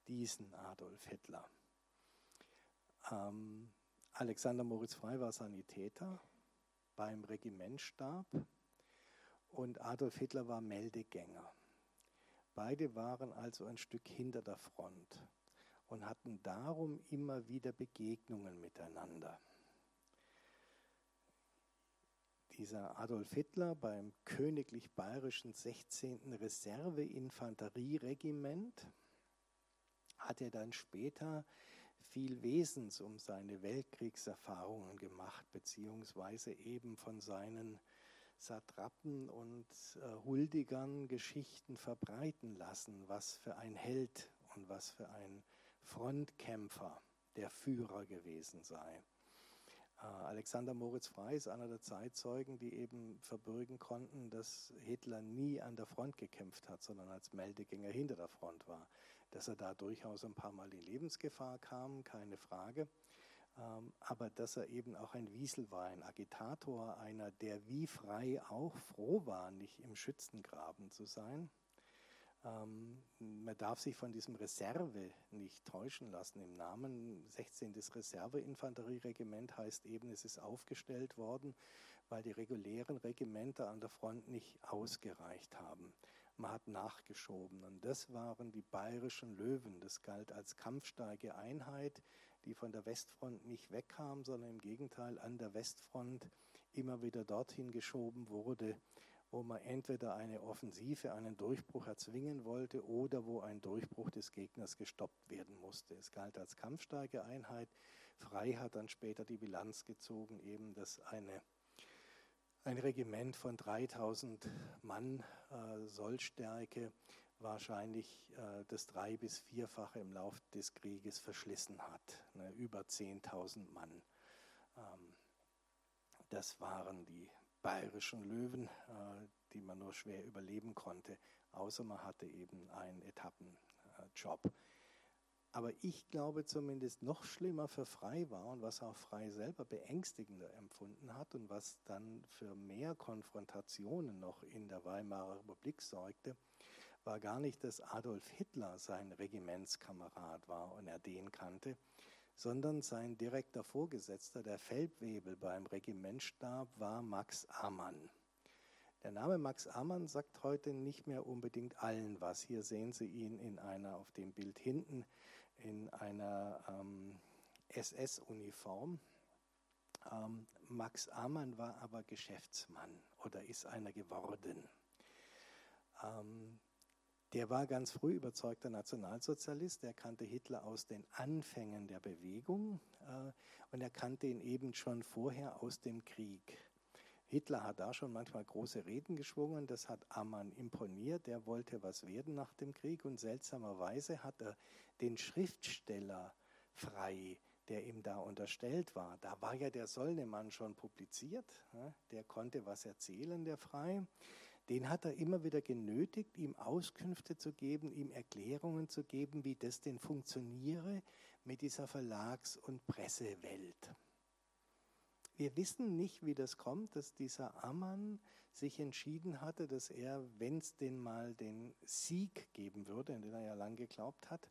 Diesen Adolf Hitler. Ähm, Alexander Moritz Frey war Sanitäter beim Regimentstab und Adolf Hitler war Meldegänger. Beide waren also ein Stück hinter der Front und hatten darum immer wieder Begegnungen miteinander. Dieser Adolf Hitler beim königlich bayerischen 16. Reserveinfanterieregiment hat er dann später viel Wesens um seine Weltkriegserfahrungen gemacht, beziehungsweise eben von seinen Satrapen und äh, Huldigern Geschichten verbreiten lassen, was für ein Held und was für ein Frontkämpfer, der Führer gewesen sei. Äh, Alexander Moritz Frey ist einer der Zeitzeugen, die eben verbürgen konnten, dass Hitler nie an der Front gekämpft hat, sondern als Meldegänger hinter der Front war. Dass er da durchaus ein paar Mal in Lebensgefahr kam, keine Frage. Ähm, aber dass er eben auch ein Wiesel war, ein Agitator, einer, der wie frei auch froh war, nicht im Schützengraben zu sein. Ähm, man darf sich von diesem Reserve nicht täuschen lassen. Im Namen 16. Reserveinfanterieregiment heißt eben, es ist aufgestellt worden, weil die regulären Regimenter an der Front nicht ausgereicht haben. Man hat nachgeschoben und das waren die bayerischen Löwen. Das galt als kampfstarke Einheit, die von der Westfront nicht wegkam, sondern im Gegenteil an der Westfront immer wieder dorthin geschoben wurde, wo man entweder eine Offensive, einen Durchbruch erzwingen wollte oder wo ein Durchbruch des Gegners gestoppt werden musste. Es galt als kampfstarke Einheit. Frei hat dann später die Bilanz gezogen, eben dass eine, ein Regiment von 3000 Mann äh, Sollstärke wahrscheinlich äh, das drei- bis vierfache im Lauf des Krieges verschlissen hat. Ne, über 10.000 Mann. Ähm, das waren die bayerischen Löwen, äh, die man nur schwer überleben konnte, außer man hatte eben einen Etappenjob. Aber ich glaube zumindest noch schlimmer für Frei war und was auch Frei selber beängstigender empfunden hat und was dann für mehr Konfrontationen noch in der Weimarer Republik sorgte, war gar nicht, dass Adolf Hitler sein Regimentskamerad war und er den kannte, sondern sein direkter Vorgesetzter, der Feldwebel beim Regimentstab, war Max Amann. Der Name Max Amann sagt heute nicht mehr unbedingt allen was. Hier sehen Sie ihn in einer, auf dem Bild hinten, in einer ähm, SS-Uniform. Ähm, Max Amann war aber Geschäftsmann oder ist einer geworden. Der war ganz früh überzeugter Nationalsozialist. Er kannte Hitler aus den Anfängen der Bewegung äh, und er kannte ihn eben schon vorher aus dem Krieg. Hitler hat da schon manchmal große Reden geschwungen, das hat Ammann imponiert, er wollte was werden nach dem Krieg und seltsamerweise hat er den Schriftsteller frei, der ihm da unterstellt war. Da war ja der Sollnemann schon publiziert, der konnte was erzählen, der frei. Den hat er immer wieder genötigt, ihm Auskünfte zu geben, ihm Erklärungen zu geben, wie das denn funktioniere mit dieser Verlags- und Pressewelt. Wir wissen nicht, wie das kommt, dass dieser Ammann sich entschieden hatte, dass er, wenn es denn mal den Sieg geben würde, in den er ja lang geglaubt hat,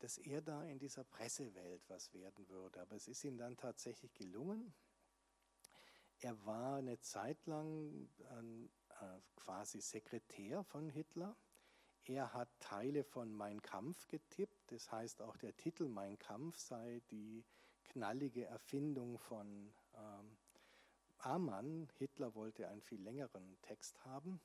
dass er da in dieser Pressewelt was werden würde. Aber es ist ihm dann tatsächlich gelungen. Er war eine Zeit lang äh, quasi Sekretär von Hitler. Er hat Teile von Mein Kampf getippt. Das heißt, auch der Titel Mein Kampf sei die knallige Erfindung von ähm, Amann. Hitler wollte einen viel längeren Text haben.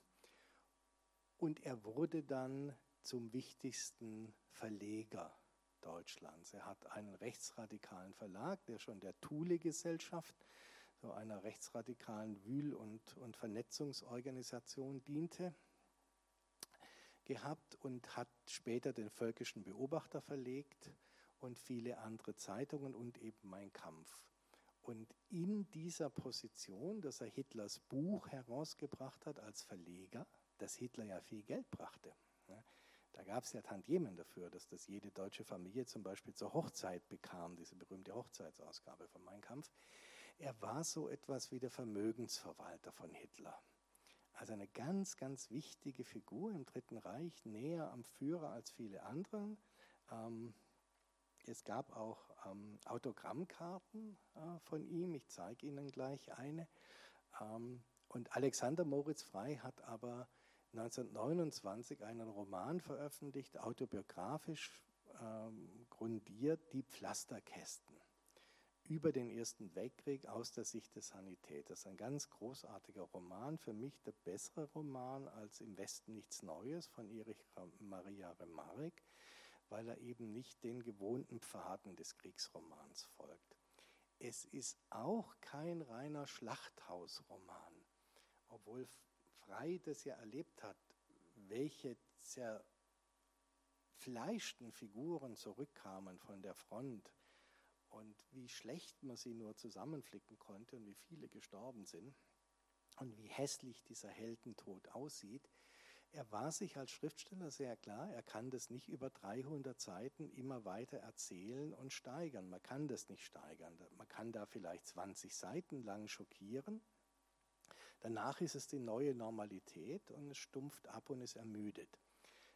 Und er wurde dann zum wichtigsten Verleger Deutschlands. Er hat einen rechtsradikalen Verlag, der schon der Thule-Gesellschaft, so einer rechtsradikalen Wühl- und, und Vernetzungsorganisation diente, gehabt und hat später den Völkischen Beobachter verlegt und viele andere Zeitungen und eben Mein Kampf. Und in dieser Position, dass er Hitlers Buch herausgebracht hat als Verleger, das Hitler ja viel Geld brachte. Ne, da gab es ja Tantiemen dafür, dass das jede deutsche Familie zum Beispiel zur Hochzeit bekam, diese berühmte Hochzeitsausgabe von Mein Kampf. Er war so etwas wie der Vermögensverwalter von Hitler. Also eine ganz, ganz wichtige Figur im Dritten Reich, näher am Führer als viele andere. Ähm, es gab auch ähm, Autogrammkarten äh, von ihm. Ich zeige Ihnen gleich eine. Ähm, und Alexander Moritz Frei hat aber 1929 einen Roman veröffentlicht, autobiografisch ähm, grundiert, Die Pflasterkästen über den Ersten Weltkrieg aus der Sicht des Sanitäters. Ein ganz großartiger Roman, für mich der bessere Roman als Im Westen nichts Neues von Erich Maria Remarek weil er eben nicht den gewohnten Pfaden des Kriegsromans folgt. Es ist auch kein reiner Schlachthausroman, obwohl Frei das ja erlebt hat, welche zerfleischten Figuren zurückkamen von der Front und wie schlecht man sie nur zusammenflicken konnte und wie viele gestorben sind und wie hässlich dieser Heldentod aussieht, er war sich als Schriftsteller sehr klar, er kann das nicht über 300 Seiten immer weiter erzählen und steigern. Man kann das nicht steigern. Man kann da vielleicht 20 Seiten lang schockieren. Danach ist es die neue Normalität und es stumpft ab und ist ermüdet.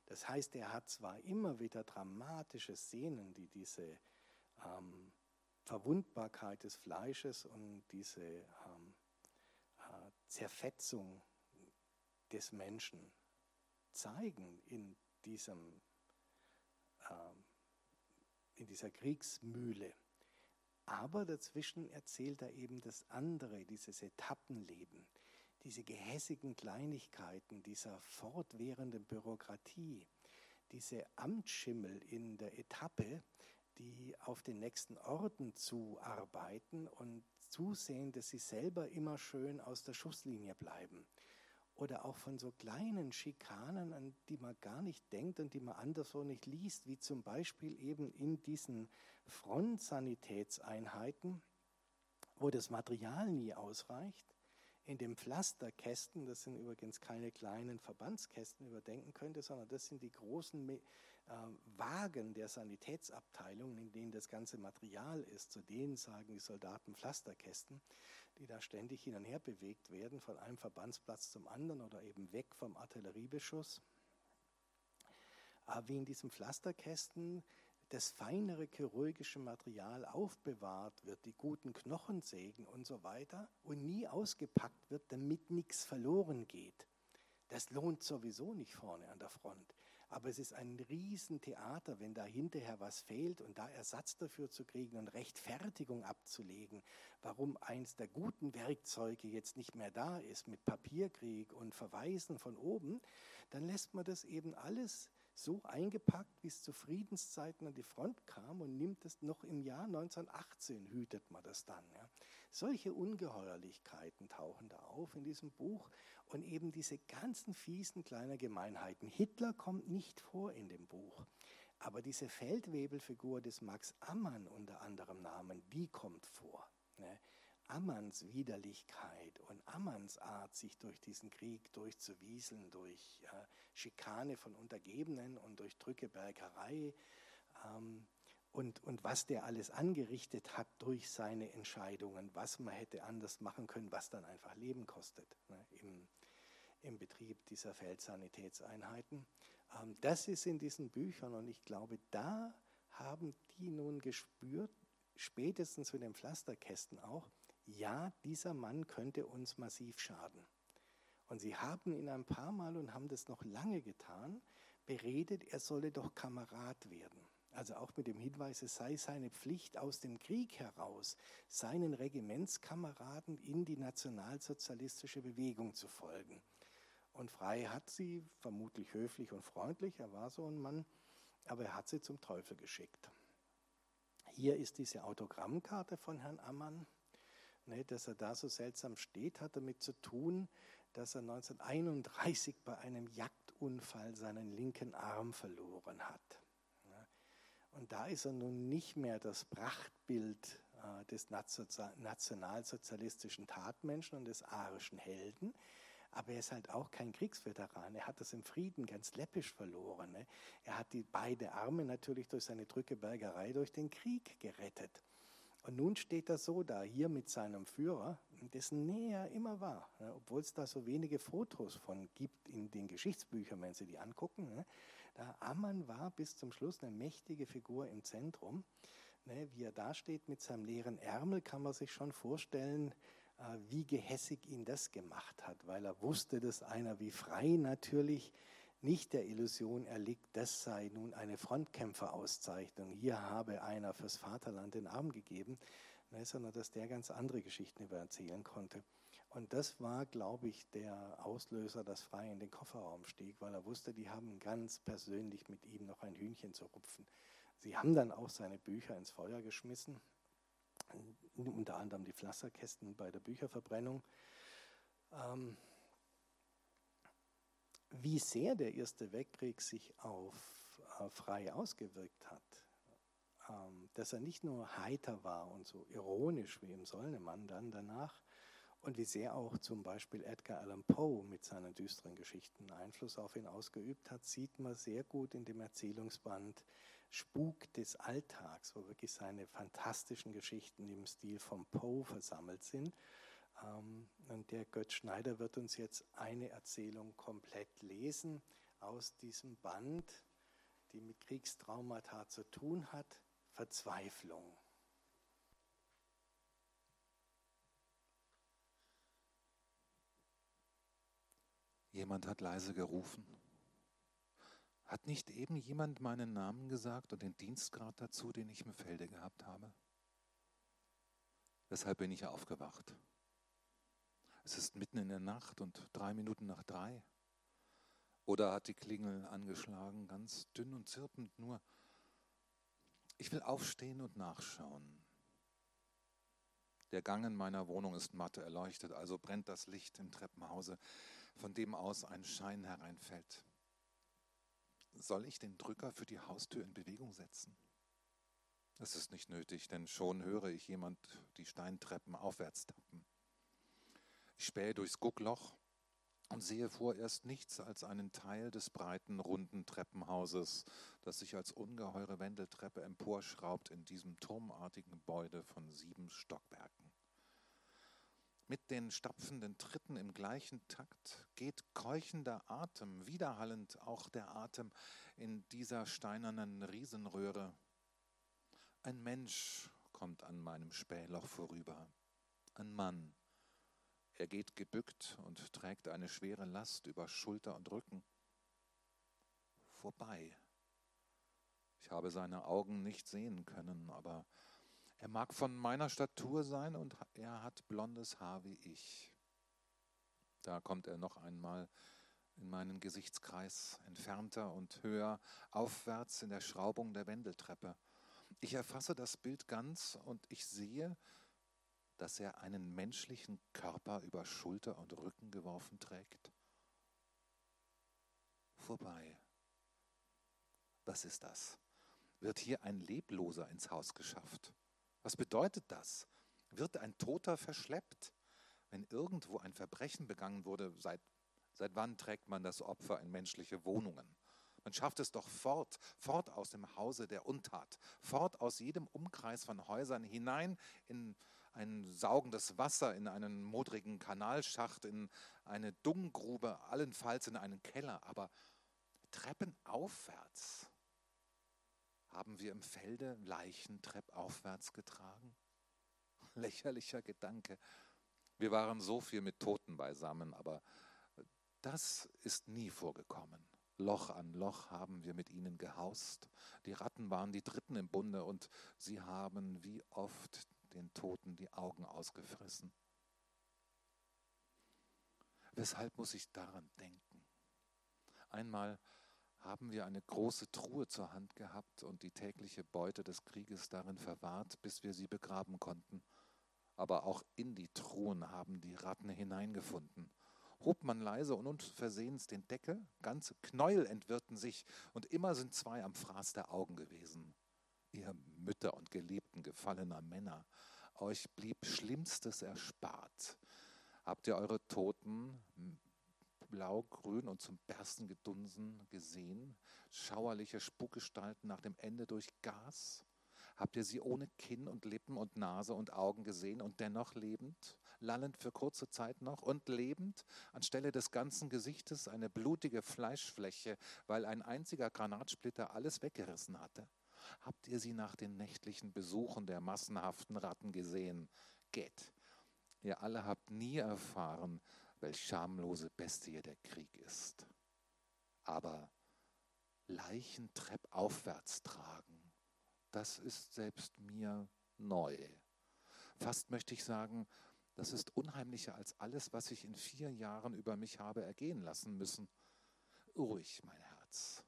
Das heißt, er hat zwar immer wieder dramatische Szenen, die diese ähm, Verwundbarkeit des Fleisches und diese ähm, äh, Zerfetzung des Menschen zeigen in, diesem, ähm, in dieser Kriegsmühle. Aber dazwischen erzählt er eben das andere, dieses Etappenleben, diese gehässigen Kleinigkeiten dieser fortwährenden Bürokratie, diese Amtsschimmel in der Etappe, die auf den nächsten Orden zuarbeiten und zusehen, dass sie selber immer schön aus der Schusslinie bleiben oder auch von so kleinen Schikanen, an die man gar nicht denkt und die man anderswo nicht liest, wie zum Beispiel eben in diesen Frontsanitätseinheiten, wo das Material nie ausreicht. In den Pflasterkästen, das sind übrigens keine kleinen Verbandskästen, wie man denken könnte, sondern das sind die großen Wagen der Sanitätsabteilung, in denen das ganze Material ist. Zu denen sagen die Soldaten Pflasterkästen die da ständig hin und her bewegt werden, von einem Verbandsplatz zum anderen oder eben weg vom Artilleriebeschuss. Aber wie in diesem Pflasterkästen das feinere chirurgische Material aufbewahrt wird, die guten Knochensägen und so weiter, und nie ausgepackt wird, damit nichts verloren geht. Das lohnt sowieso nicht vorne an der Front. Aber es ist ein Riesentheater, wenn da hinterher was fehlt und da Ersatz dafür zu kriegen und Rechtfertigung abzulegen, warum eins der guten Werkzeuge jetzt nicht mehr da ist mit Papierkrieg und Verweisen von oben, dann lässt man das eben alles so eingepackt, wie es zu Friedenszeiten an die Front kam und nimmt es noch im Jahr 1918, hütet man das dann. Ja. Solche Ungeheuerlichkeiten tauchen da auf in diesem Buch und eben diese ganzen fiesen kleinen Gemeinheiten. Hitler kommt nicht vor in dem Buch, aber diese Feldwebelfigur des Max Ammann unter anderem Namen, die kommt vor. Ne? Ammanns Widerlichkeit und Ammanns Art, sich durch diesen Krieg durchzuwieseln, durch äh, Schikane von Untergebenen und durch Drückebergerei ähm, und, und was der alles angerichtet hat durch seine Entscheidungen, was man hätte anders machen können, was dann einfach Leben kostet ne, im, im Betrieb dieser Feldsanitätseinheiten. Ähm, das ist in diesen Büchern und ich glaube, da haben die nun gespürt, spätestens mit den Pflasterkästen auch, ja, dieser Mann könnte uns massiv schaden. Und sie haben ihn ein paar Mal und haben das noch lange getan, beredet, er solle doch Kamerad werden. Also auch mit dem Hinweis, es sei seine Pflicht aus dem Krieg heraus, seinen Regimentskameraden in die nationalsozialistische Bewegung zu folgen. Und Frei hat sie, vermutlich höflich und freundlich, er war so ein Mann, aber er hat sie zum Teufel geschickt. Hier ist diese Autogrammkarte von Herrn Ammann. Ne, dass er da so seltsam steht, hat damit zu tun, dass er 1931 bei einem Jagdunfall seinen linken Arm verloren hat. Und da ist er nun nicht mehr das Prachtbild äh, des nationalsozialistischen Tatmenschen und des arischen Helden, aber er ist halt auch kein Kriegsveteran. Er hat das im Frieden ganz läppisch verloren. Ne? Er hat die beide Arme natürlich durch seine Drückebergerei durch den Krieg gerettet. Und nun steht er so da, hier mit seinem Führer, dessen Nähe er immer war, ne? obwohl es da so wenige Fotos von gibt in den Geschichtsbüchern, wenn Sie die angucken. Ne? Da Ammann war bis zum Schluss eine mächtige Figur im Zentrum. Ne? Wie er da steht mit seinem leeren Ärmel, kann man sich schon vorstellen, äh, wie gehässig ihn das gemacht hat, weil er wusste, dass einer wie Frei natürlich nicht der Illusion erliegt, das sei nun eine Frontkämpferauszeichnung, hier habe einer fürs Vaterland den Arm gegeben, ne, sondern dass der ganz andere Geschichten über erzählen konnte. Und das war, glaube ich, der Auslöser, dass Frei in den Kofferraum stieg, weil er wusste, die haben ganz persönlich mit ihm noch ein Hühnchen zu rupfen. Sie haben dann auch seine Bücher ins Feuer geschmissen, unter anderem die Pflasterkästen bei der Bücherverbrennung. Ähm, wie sehr der Erste Weltkrieg sich auf äh, Frei ausgewirkt hat, ähm, dass er nicht nur heiter war und so ironisch wie im Solnemann dann danach, und wie sehr auch zum Beispiel Edgar Allan Poe mit seinen düsteren Geschichten Einfluss auf ihn ausgeübt hat, sieht man sehr gut in dem Erzählungsband Spuk des Alltags, wo wirklich seine fantastischen Geschichten im Stil von Poe versammelt sind. Ähm, und der Götz Schneider wird uns jetzt eine Erzählung komplett lesen aus diesem Band, die mit Kriegstraumata zu tun hat, Verzweiflung. Jemand hat leise gerufen. Hat nicht eben jemand meinen Namen gesagt und den Dienstgrad dazu, den ich im Felde gehabt habe? Weshalb bin ich aufgewacht? Es ist mitten in der Nacht und drei Minuten nach drei. Oder hat die Klingel angeschlagen, ganz dünn und zirpend nur. Ich will aufstehen und nachschauen. Der Gang in meiner Wohnung ist matt erleuchtet, also brennt das Licht im Treppenhause. von dem aus ein Schein hereinfällt. Soll ich den Drücker für die Haustür in Bewegung setzen? Es ist nicht nötig, denn schon höre ich jemand die Steintreppen aufwärts tappen. Spähe durchs Guckloch und sehe vorerst nichts als einen Teil des breiten, runden Treppenhauses, das sich als ungeheure Wendeltreppe emporschraubt in diesem turmartigen Gebäude von sieben Stockwerken. Mit den stapfenden Tritten im gleichen Takt geht keuchender Atem, widerhallend auch der Atem in dieser steinernen Riesenröhre. Ein Mensch kommt an meinem Spähloch vorüber, ein Mann, er geht gebückt und trägt eine schwere Last über Schulter und Rücken. Vorbei. Ich habe seine Augen nicht sehen können, aber er mag von meiner Statur sein und er hat blondes Haar wie ich. Da kommt er noch einmal in meinen Gesichtskreis, entfernter und höher, aufwärts in der Schraubung der Wendeltreppe. Ich erfasse das Bild ganz und ich sehe, dass er einen menschlichen Körper über Schulter und Rücken geworfen trägt? Vorbei. Was ist das? Wird hier ein Lebloser ins Haus geschafft? Was bedeutet das? Wird ein Toter verschleppt? Wenn irgendwo ein Verbrechen begangen wurde, seit, seit wann trägt man das Opfer in menschliche Wohnungen? Man schafft es doch fort, fort aus dem Hause der Untat, fort aus jedem Umkreis von Häusern hinein in ein saugendes Wasser in einen modrigen Kanalschacht, in eine Dunggrube, allenfalls in einen Keller. Aber treppenaufwärts haben wir im Felde Leichen treppaufwärts getragen? Lächerlicher Gedanke. Wir waren so viel mit Toten beisammen, aber das ist nie vorgekommen. Loch an Loch haben wir mit ihnen gehaust. Die Ratten waren die Dritten im Bunde und sie haben wie oft den Toten die Augen ausgefressen. Weshalb muss ich daran denken? Einmal haben wir eine große Truhe zur Hand gehabt und die tägliche Beute des Krieges darin verwahrt, bis wir sie begraben konnten. Aber auch in die Truhen haben die Ratten hineingefunden. Hob man leise und unversehens den Deckel, ganze Knäuel entwirrten sich, und immer sind zwei am Fraß der Augen gewesen ihr Mütter und Geliebten gefallener Männer, euch blieb Schlimmstes erspart. Habt ihr eure Toten blau, grün und zum Bersten gedunsen gesehen? Schauerliche Spukgestalten nach dem Ende durch Gas? Habt ihr sie ohne Kinn und Lippen und Nase und Augen gesehen und dennoch lebend, lallend für kurze Zeit noch und lebend, anstelle des ganzen Gesichtes eine blutige Fleischfläche, weil ein einziger Granatsplitter alles weggerissen hatte? Habt ihr sie nach den nächtlichen Besuchen der massenhaften Ratten gesehen? Geht. Ihr alle habt nie erfahren, welch schamlose Bestie der Krieg ist. Aber Leichen treppaufwärts tragen, das ist selbst mir neu. Fast möchte ich sagen, das ist unheimlicher als alles, was ich in vier Jahren über mich habe ergehen lassen müssen. Ruhig, mein Herz.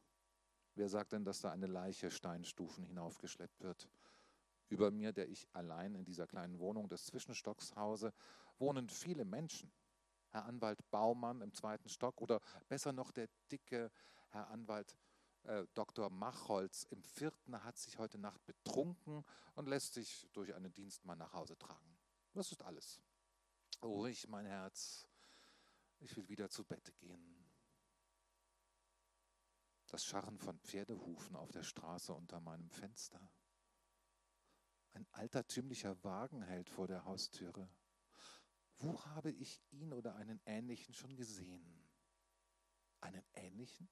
Wer sagt denn, dass da eine Leiche Steinstufen hinaufgeschleppt wird? Über mir, der ich allein in dieser kleinen Wohnung des Zwischenstocks hause, wohnen viele Menschen. Herr Anwalt Baumann im zweiten Stock oder besser noch der dicke Herr Anwalt äh, Dr. Machholz im vierten hat sich heute Nacht betrunken und lässt sich durch einen Dienstmann nach Hause tragen. Das ist alles. Ruhig, mein Herz. Ich will wieder zu Bett gehen das Scharren von Pferdehufen auf der Straße unter meinem Fenster. Ein altertümlicher Wagen hält vor der Haustüre. Wo habe ich ihn oder einen ähnlichen schon gesehen? Einen ähnlichen?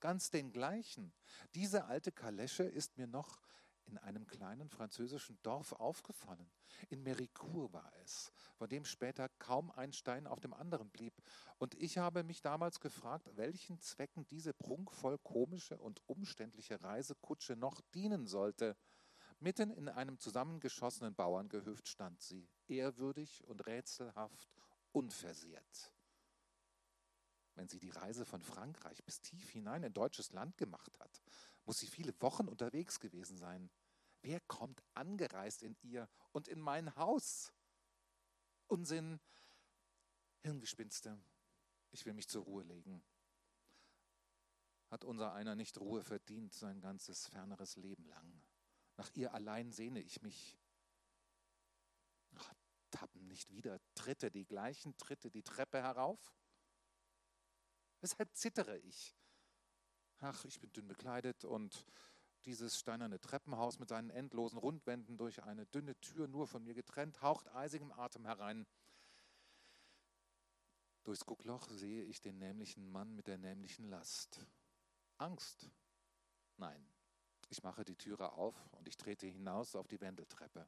Ganz den gleichen. Diese alte Kalesche ist mir noch in einem kleinen französischen Dorf aufgefallen. In Mericourt war es, von dem später kaum ein Stein auf dem anderen blieb. Und ich habe mich damals gefragt, welchen Zwecken diese prunkvoll komische und umständliche Reisekutsche noch dienen sollte. Mitten in einem zusammengeschossenen Bauerngehöft stand sie, ehrwürdig und rätselhaft, unversehrt. Wenn sie die Reise von Frankreich bis tief hinein in deutsches Land gemacht hat, muss sie viele Wochen unterwegs gewesen sein. Wer kommt angereist in ihr und in mein Haus? Unsinn, Hirngespinste. Ich will mich zur Ruhe legen. Hat unser einer nicht Ruhe verdient sein ganzes ferneres Leben lang? Nach ihr allein sehne ich mich. Ach, tappen nicht wieder Tritte, die gleichen Tritte, die Treppe herauf? Weshalb zittere ich? Ach, ich bin dünn bekleidet und dieses steinerne Treppenhaus mit seinen endlosen Rundwänden durch eine dünne Tür nur von mir getrennt, haucht eisigem Atem herein. Durchs Guckloch sehe ich den nämlichen Mann mit der nämlichen Last. Angst? Nein. Ich mache die Türe auf und ich trete hinaus auf die Wendeltreppe.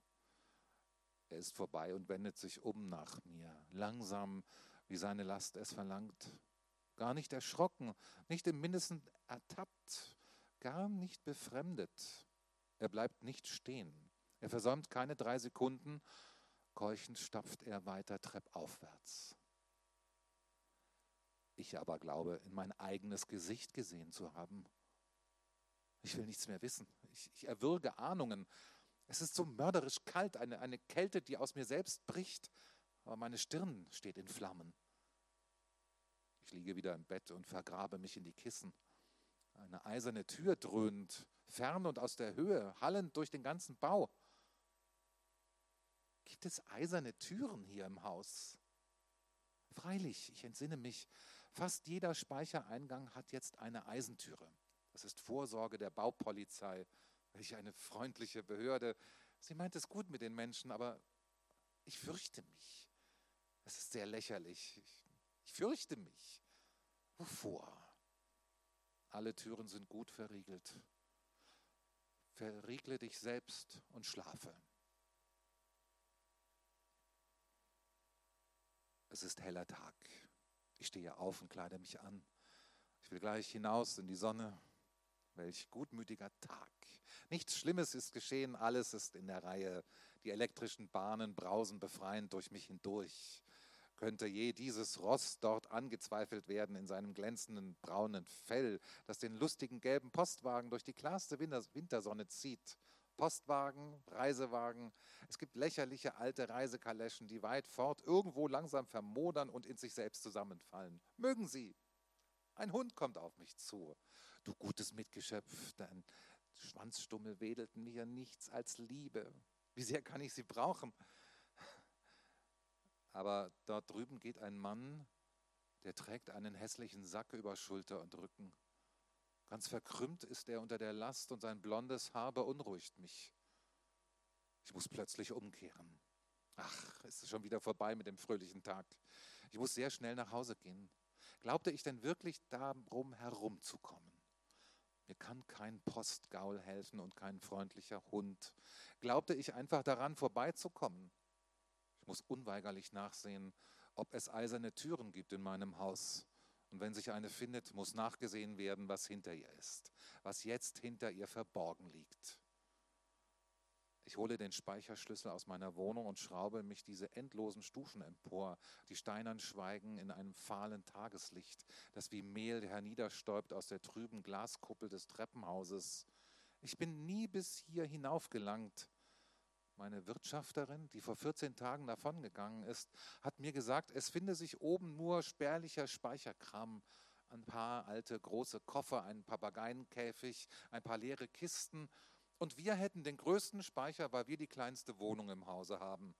Er ist vorbei und wendet sich um nach mir, langsam, wie seine Last es verlangt. Gar nicht erschrocken, nicht im mindesten ertappt, gar nicht befremdet. Er bleibt nicht stehen. Er versäumt keine drei Sekunden. Keuchend stapft er weiter treppaufwärts. Ich aber glaube, in mein eigenes Gesicht gesehen zu haben. Ich will nichts mehr wissen. Ich, ich erwürge Ahnungen. Es ist so mörderisch kalt, eine, eine Kälte, die aus mir selbst bricht. Aber meine Stirn steht in Flammen. Ich liege wieder im Bett und vergrabe mich in die Kissen. Eine eiserne Tür dröhnt, fern und aus der Höhe, hallend durch den ganzen Bau. Gibt es eiserne Türen hier im Haus? Freilich, ich entsinne mich, fast jeder Speichereingang hat jetzt eine Eisentüre. Das ist Vorsorge der Baupolizei. Welch eine freundliche Behörde. Sie meint es gut mit den Menschen, aber ich fürchte mich. Es ist sehr lächerlich. Ich, ich fürchte mich. Wovor? Alle Türen sind gut verriegelt. Verriegle dich selbst und schlafe. Es ist heller Tag. Ich stehe auf und kleide mich an. Ich will gleich hinaus in die Sonne. Welch gutmütiger Tag. Nichts Schlimmes ist geschehen, alles ist in der Reihe. Die elektrischen Bahnen brausen befreiend durch mich hindurch. Könnte je dieses Ross dort angezweifelt werden in seinem glänzenden braunen Fell, das den lustigen gelben Postwagen durch die klarste Wintersonne zieht? Postwagen, Reisewagen. Es gibt lächerliche alte Reisekaleschen, die weit fort irgendwo langsam vermodern und in sich selbst zusammenfallen. Mögen sie. Ein Hund kommt auf mich zu. Du gutes Mitgeschöpf, dein Schwanzstummel wedelt mir nichts als Liebe. Wie sehr kann ich sie brauchen? Aber dort drüben geht ein Mann, der trägt einen hässlichen Sack über Schulter und Rücken. Ganz verkrümmt ist er unter der Last und sein blondes Haar beunruhigt mich. Ich muss plötzlich umkehren. Ach, ist es schon wieder vorbei mit dem fröhlichen Tag. Ich muss sehr schnell nach Hause gehen. Glaubte ich denn wirklich darum herumzukommen? Mir kann kein Postgaul helfen und kein freundlicher Hund. Glaubte ich einfach daran vorbeizukommen? Muss unweigerlich nachsehen, ob es eiserne Türen gibt in meinem Haus. Und wenn sich eine findet, muss nachgesehen werden, was hinter ihr ist, was jetzt hinter ihr verborgen liegt. Ich hole den Speicherschlüssel aus meiner Wohnung und schraube mich diese endlosen Stufen empor. Die Steinern schweigen in einem fahlen Tageslicht, das wie Mehl herniederstäubt aus der trüben Glaskuppel des Treppenhauses. Ich bin nie bis hier hinaufgelangt. Meine Wirtschafterin, die vor 14 Tagen davongegangen ist, hat mir gesagt, es finde sich oben nur spärlicher Speicherkram, ein paar alte große Koffer, ein Papageienkäfig, ein paar leere Kisten, und wir hätten den größten Speicher, weil wir die kleinste Wohnung im Hause haben.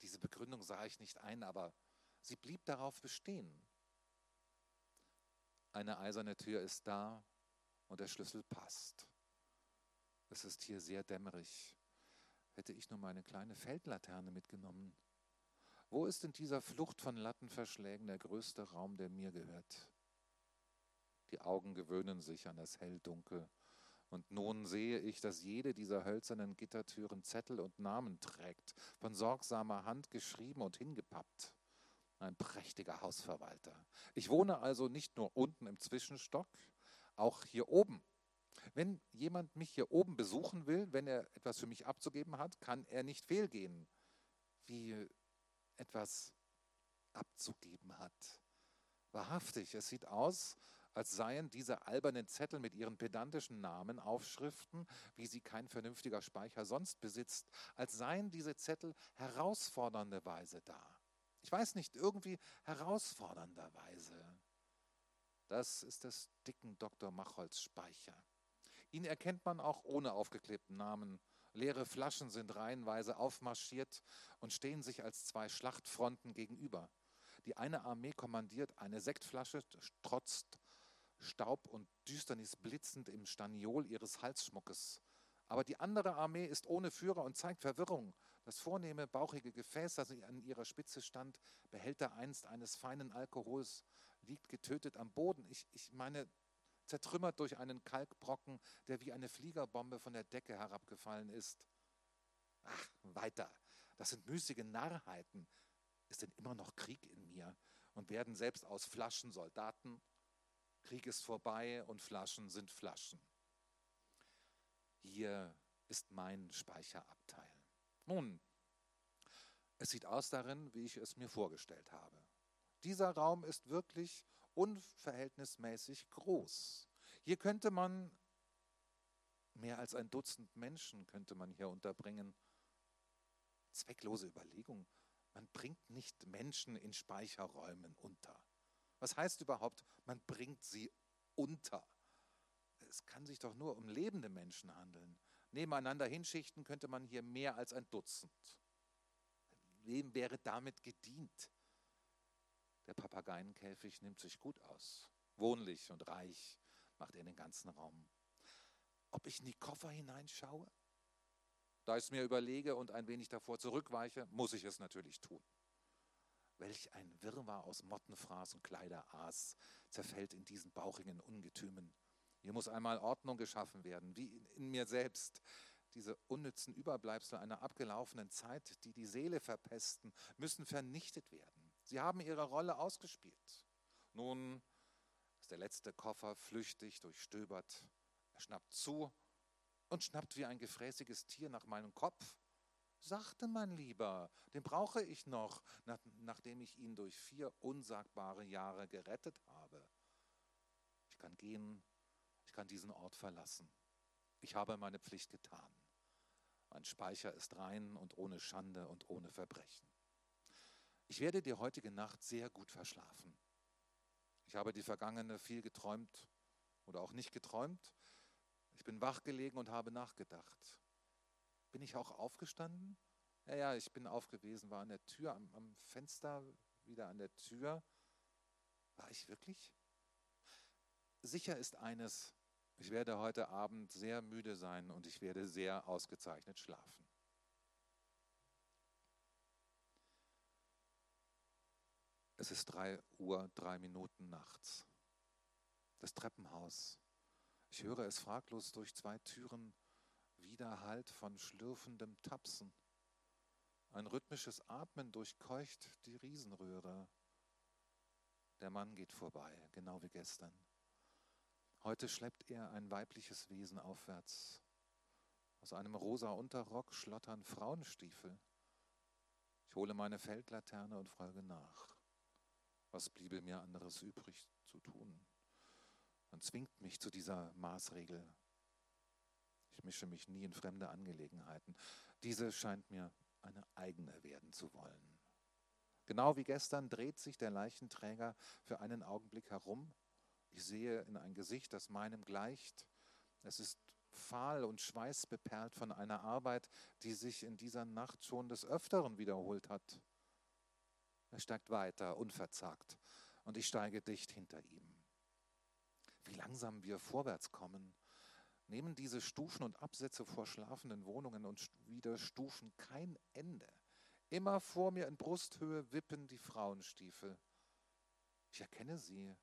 Diese Begründung sah ich nicht ein, aber sie blieb darauf bestehen. Eine eiserne Tür ist da und der Schlüssel passt. Es ist hier sehr dämmerig hätte ich nur meine kleine Feldlaterne mitgenommen. Wo ist in dieser Flucht von Lattenverschlägen der größte Raum, der mir gehört? Die Augen gewöhnen sich an das Helldunkel, und nun sehe ich, dass jede dieser hölzernen Gittertüren Zettel und Namen trägt, von sorgsamer Hand geschrieben und hingepappt. Ein prächtiger Hausverwalter. Ich wohne also nicht nur unten im Zwischenstock, auch hier oben wenn jemand mich hier oben besuchen will, wenn er etwas für mich abzugeben hat, kann er nicht fehlgehen, wie etwas abzugeben hat. Wahrhaftig, es sieht aus, als seien diese albernen Zettel mit ihren pedantischen Namen, Aufschriften, wie sie kein vernünftiger Speicher sonst besitzt, als seien diese Zettel herausfordernde Weise da. Ich weiß nicht, irgendwie herausfordernderweise. Das ist des dicken Dr. Macholz Speicher. Ihn erkennt man auch ohne aufgeklebten Namen. Leere Flaschen sind reihenweise aufmarschiert und stehen sich als zwei Schlachtfronten gegenüber. Die eine Armee kommandiert eine Sektflasche, trotzt Staub und Düsternis blitzend im Staniol ihres Halsschmuckes. Aber die andere Armee ist ohne Führer und zeigt Verwirrung. Das vornehme, bauchige Gefäß, das an ihrer Spitze stand, Behälter einst eines feinen Alkohols, liegt getötet am Boden. Ich, ich meine, zertrümmert durch einen Kalkbrocken, der wie eine Fliegerbombe von der Decke herabgefallen ist. Ach, weiter. Das sind müßige Narrheiten. Ist denn immer noch Krieg in mir? Und werden selbst aus Flaschen Soldaten? Krieg ist vorbei und Flaschen sind Flaschen. Hier ist mein Speicherabteil. Nun, es sieht aus darin, wie ich es mir vorgestellt habe. Dieser Raum ist wirklich unverhältnismäßig groß. Hier könnte man mehr als ein Dutzend Menschen könnte man hier unterbringen. Zwecklose Überlegung. Man bringt nicht Menschen in Speicherräumen unter. Was heißt überhaupt, man bringt sie unter? Es kann sich doch nur um lebende Menschen handeln. Nebeneinander hinschichten könnte man hier mehr als ein Dutzend. Wem wäre damit gedient? Der Papageienkäfig nimmt sich gut aus. Wohnlich und reich macht er den ganzen Raum. Ob ich in die Koffer hineinschaue? Da ich es mir überlege und ein wenig davor zurückweiche, muss ich es natürlich tun. Welch ein Wirrwarr aus Mottenfraß und Kleideraas zerfällt in diesen bauchigen Ungetümen. Hier muss einmal Ordnung geschaffen werden, wie in mir selbst. Diese unnützen Überbleibsel einer abgelaufenen Zeit, die die Seele verpesten, müssen vernichtet werden. Sie haben ihre Rolle ausgespielt. Nun ist der letzte Koffer flüchtig durchstöbert. Er schnappt zu und schnappt wie ein gefräßiges Tier nach meinem Kopf. Sachte, mein Lieber, den brauche ich noch, nach, nachdem ich ihn durch vier unsagbare Jahre gerettet habe. Ich kann gehen, ich kann diesen Ort verlassen. Ich habe meine Pflicht getan. Mein Speicher ist rein und ohne Schande und ohne Verbrechen. Ich werde die heutige Nacht sehr gut verschlafen. Ich habe die vergangene viel geträumt oder auch nicht geträumt. Ich bin wach gelegen und habe nachgedacht. Bin ich auch aufgestanden? Ja, ja, ich bin aufgewesen, war an der Tür, am, am Fenster, wieder an der Tür. War ich wirklich? Sicher ist eines, ich werde heute Abend sehr müde sein und ich werde sehr ausgezeichnet schlafen. Es ist drei Uhr, drei Minuten nachts. Das Treppenhaus. Ich höre es fraglos durch zwei Türen, Widerhalt von schlürfendem Tapsen. Ein rhythmisches Atmen durchkeucht die Riesenröhre. Der Mann geht vorbei, genau wie gestern. Heute schleppt er ein weibliches Wesen aufwärts. Aus einem rosa Unterrock schlottern Frauenstiefel. Ich hole meine Feldlaterne und folge nach. Was bliebe mir anderes übrig zu tun? Man zwingt mich zu dieser Maßregel. Ich mische mich nie in fremde Angelegenheiten. Diese scheint mir eine eigene werden zu wollen. Genau wie gestern dreht sich der Leichenträger für einen Augenblick herum. Ich sehe in ein Gesicht, das meinem gleicht. Es ist fahl und schweißbeperlt von einer Arbeit, die sich in dieser Nacht schon des Öfteren wiederholt hat. Er steigt weiter, unverzagt, und ich steige dicht hinter ihm. Wie langsam wir vorwärts kommen, nehmen diese Stufen und Absätze vor schlafenden Wohnungen und wieder Stufen kein Ende. Immer vor mir in Brusthöhe wippen die Frauenstiefel. Ich erkenne sie.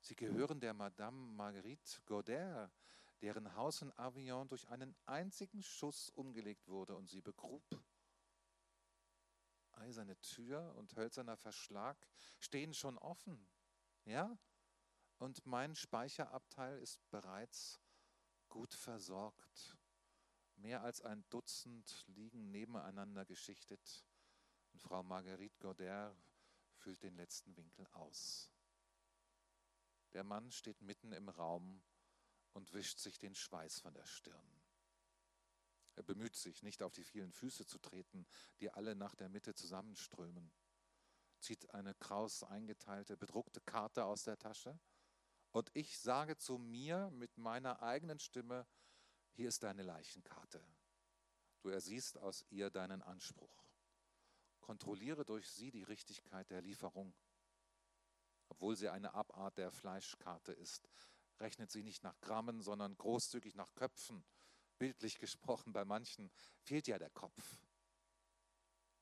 Sie gehören der Madame Marguerite Goder, deren Haus in Avignon durch einen einzigen Schuss umgelegt wurde und sie begrub eiserne Tür und hölzerner Verschlag stehen schon offen. Ja? Und mein Speicherabteil ist bereits gut versorgt. Mehr als ein Dutzend liegen nebeneinander geschichtet und Frau Marguerite Goder füllt den letzten Winkel aus. Der Mann steht mitten im Raum und wischt sich den Schweiß von der Stirn. Er bemüht sich, nicht auf die vielen Füße zu treten, die alle nach der Mitte zusammenströmen. zieht eine kraus eingeteilte, bedruckte Karte aus der Tasche und ich sage zu mir mit meiner eigenen Stimme, hier ist deine Leichenkarte. Du ersiehst aus ihr deinen Anspruch. Kontrolliere durch sie die Richtigkeit der Lieferung. Obwohl sie eine Abart der Fleischkarte ist, rechnet sie nicht nach Grammen, sondern großzügig nach Köpfen. Bildlich gesprochen, bei manchen fehlt ja der Kopf.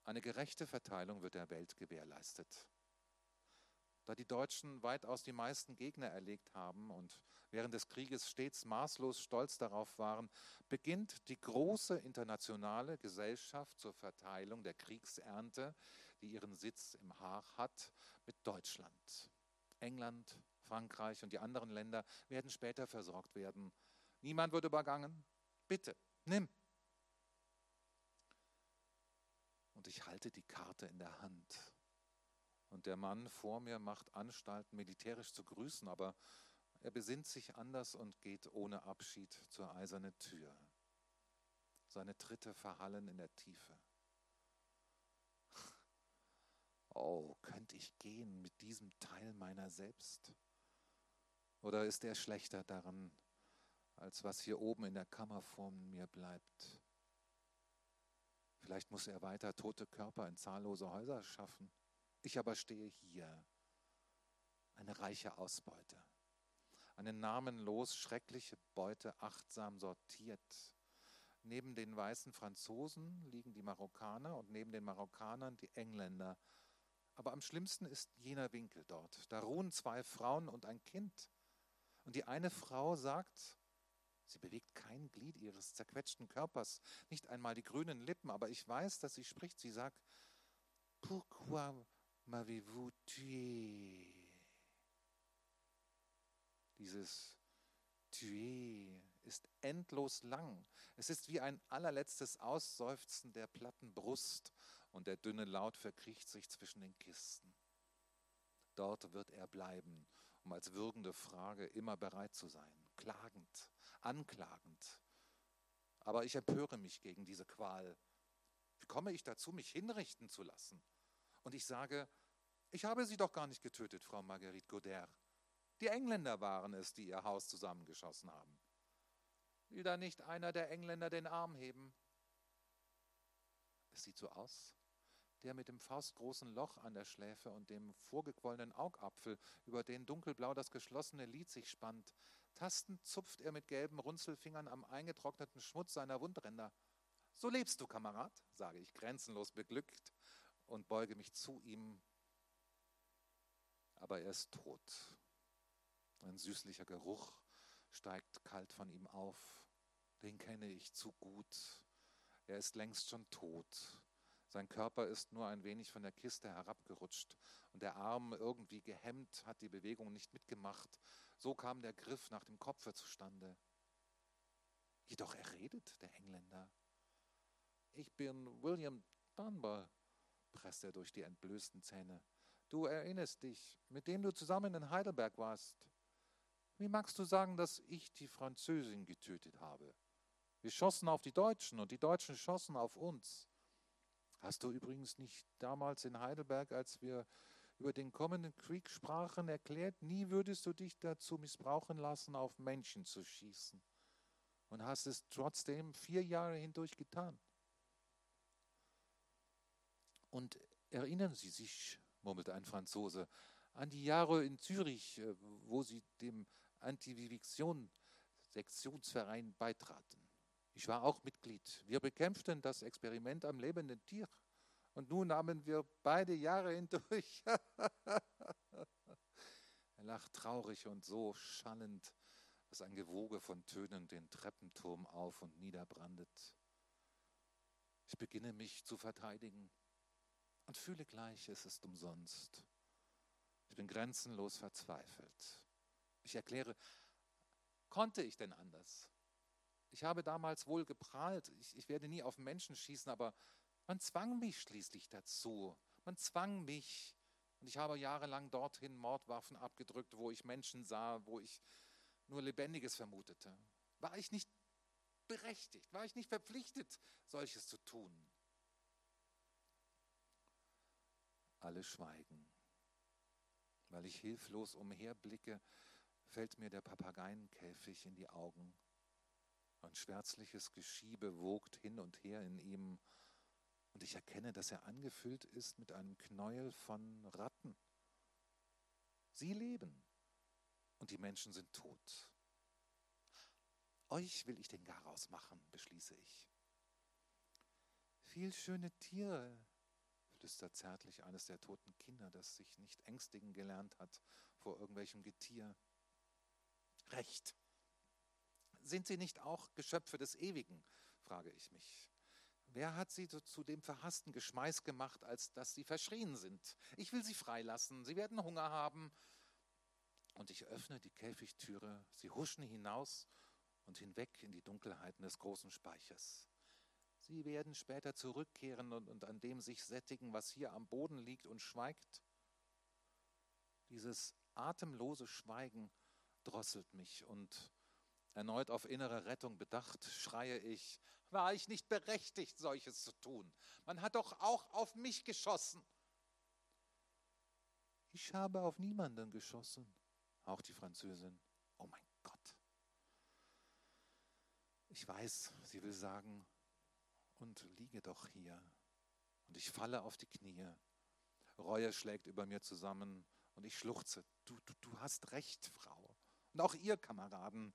Eine gerechte Verteilung wird der Welt gewährleistet. Da die Deutschen weitaus die meisten Gegner erlegt haben und während des Krieges stets maßlos stolz darauf waren, beginnt die große internationale Gesellschaft zur Verteilung der Kriegsernte, die ihren Sitz im Haag hat, mit Deutschland. England, Frankreich und die anderen Länder werden später versorgt werden. Niemand wird übergangen. Bitte, nimm. Und ich halte die Karte in der Hand. Und der Mann vor mir macht Anstalten, militärisch zu grüßen, aber er besinnt sich anders und geht ohne Abschied zur eisernen Tür. Seine Tritte verhallen in der Tiefe. Oh, könnte ich gehen mit diesem Teil meiner selbst? Oder ist er schlechter daran, als was hier oben in der Kammer vor mir bleibt? Vielleicht muss er weiter tote Körper in zahllose Häuser schaffen. Ich aber stehe hier, eine reiche Ausbeute, eine namenlos schreckliche Beute achtsam sortiert. Neben den weißen Franzosen liegen die Marokkaner und neben den Marokkanern die Engländer. Aber am schlimmsten ist jener Winkel dort. Da ruhen zwei Frauen und ein Kind. Und die eine Frau sagt, sie bewegt kein Glied ihres zerquetschten Körpers, nicht einmal die grünen Lippen, aber ich weiß, dass sie spricht. Sie sagt, Pourquoi m'avez-vous tué? Dieses tué ist endlos lang. Es ist wie ein allerletztes Ausseufzen der platten Brust und der dünne Laut verkriecht sich zwischen den Kisten. Dort wird er bleiben, um als würgende Frage immer bereit zu sein, klagend, anklagend. Aber ich empöre mich gegen diese Qual. Wie komme ich dazu, mich hinrichten zu lassen? Und ich sage, ich habe sie doch gar nicht getötet, Frau Marguerite Godert. Die Engländer waren es, die ihr Haus zusammengeschossen haben. Will da nicht einer der Engländer den Arm heben? Es sieht so aus. Der mit dem faustgroßen Loch an der Schläfe und dem vorgequollenen Augapfel, über den dunkelblau das geschlossene Lid sich spannt. Tastend zupft er mit gelben Runzelfingern am eingetrockneten Schmutz seiner Wundränder. So lebst du, Kamerad, sage ich grenzenlos beglückt und beuge mich zu ihm. Aber er ist tot. Ein süßlicher Geruch steigt kalt von ihm auf. Den kenne ich zu gut. Er ist längst schon tot. Sein Körper ist nur ein wenig von der Kiste herabgerutscht und der Arm irgendwie gehemmt, hat die Bewegung nicht mitgemacht. So kam der Griff nach dem Kopfe zustande. Jedoch er redet, der Engländer. Ich bin William Dunbar, presst er durch die entblößten Zähne. Du erinnerst dich, mit dem du zusammen in Heidelberg warst. Wie magst du sagen, dass ich die Französin getötet habe? Wir schossen auf die Deutschen und die Deutschen schossen auf uns. Hast du übrigens nicht damals in Heidelberg, als wir über den kommenden Krieg sprachen, erklärt, nie würdest du dich dazu missbrauchen lassen, auf Menschen zu schießen. Und hast es trotzdem vier Jahre hindurch getan. Und erinnern Sie sich, murmelte ein Franzose, an die Jahre in Zürich, äh, wo Sie dem Antivivisektion-Sektionsverein beitraten. Ich war auch Mitglied. Wir bekämpften das Experiment am lebenden Tier. Und nun nahmen wir beide Jahre hindurch. er lacht traurig und so schallend, dass ein Gewoge von Tönen den Treppenturm auf und niederbrandet. Ich beginne mich zu verteidigen und fühle gleich, es ist umsonst. Ich bin grenzenlos verzweifelt. Ich erkläre, konnte ich denn anders? Ich habe damals wohl geprahlt, ich, ich werde nie auf Menschen schießen, aber man zwang mich schließlich dazu. Man zwang mich. Und ich habe jahrelang dorthin Mordwaffen abgedrückt, wo ich Menschen sah, wo ich nur Lebendiges vermutete. War ich nicht berechtigt? War ich nicht verpflichtet, solches zu tun? Alle schweigen. Weil ich hilflos umherblicke, fällt mir der Papageienkäfig in die Augen. Ein schwärzliches Geschiebe wogt hin und her in ihm, und ich erkenne, dass er angefüllt ist mit einem Knäuel von Ratten. Sie leben, und die Menschen sind tot. Euch will ich den Garaus machen, beschließe ich. Viel schöne Tiere, flüstert zärtlich eines der toten Kinder, das sich nicht ängstigen gelernt hat vor irgendwelchem Getier. Recht. Sind sie nicht auch Geschöpfe des Ewigen? frage ich mich. Wer hat sie zu dem verhassten Geschmeiß gemacht, als dass sie verschrien sind? Ich will sie freilassen, sie werden Hunger haben. Und ich öffne die Käfigtüre, sie huschen hinaus und hinweg in die Dunkelheiten des großen Speichers. Sie werden später zurückkehren und, und an dem sich sättigen, was hier am Boden liegt und schweigt. Dieses atemlose Schweigen drosselt mich und erneut auf innere Rettung bedacht, schreie ich, war ich nicht berechtigt, solches zu tun? Man hat doch auch auf mich geschossen. Ich habe auf niemanden geschossen, auch die Französin. Oh mein Gott. Ich weiß, sie will sagen, und liege doch hier. Und ich falle auf die Knie. Reue schlägt über mir zusammen und ich schluchze. Du, du, du hast recht, Frau. Und auch ihr, Kameraden,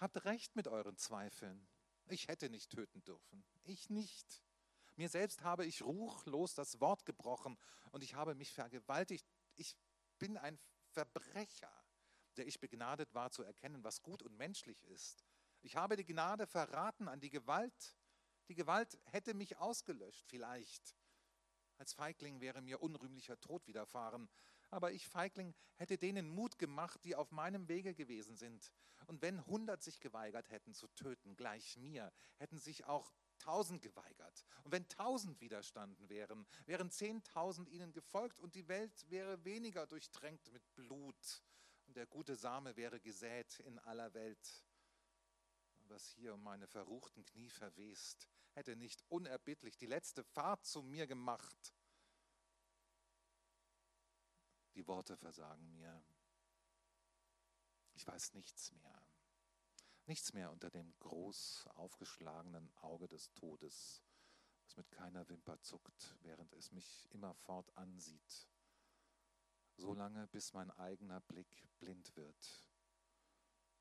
habt recht mit euren Zweifeln. Ich hätte nicht töten dürfen. Ich nicht. Mir selbst habe ich ruchlos das Wort gebrochen und ich habe mich vergewaltigt. Ich bin ein Verbrecher, der ich begnadet war zu erkennen, was gut und menschlich ist. Ich habe die Gnade verraten an die Gewalt. Die Gewalt hätte mich ausgelöscht, vielleicht. Als Feigling wäre mir unrühmlicher Tod widerfahren. Aber ich, Feigling, hätte denen Mut gemacht, die auf meinem Wege gewesen sind. Und wenn hundert sich geweigert hätten zu töten, gleich mir, hätten sich auch tausend geweigert. Und wenn tausend widerstanden wären, wären zehntausend ihnen gefolgt und die Welt wäre weniger durchtränkt mit Blut. Und der gute Same wäre gesät in aller Welt. Was hier um meine verruchten Knie verwest, hätte nicht unerbittlich die letzte Fahrt zu mir gemacht. Die Worte versagen mir. Ich weiß nichts mehr. Nichts mehr unter dem groß aufgeschlagenen Auge des Todes, was mit keiner Wimper zuckt, während es mich immerfort ansieht. So lange, bis mein eigener Blick blind wird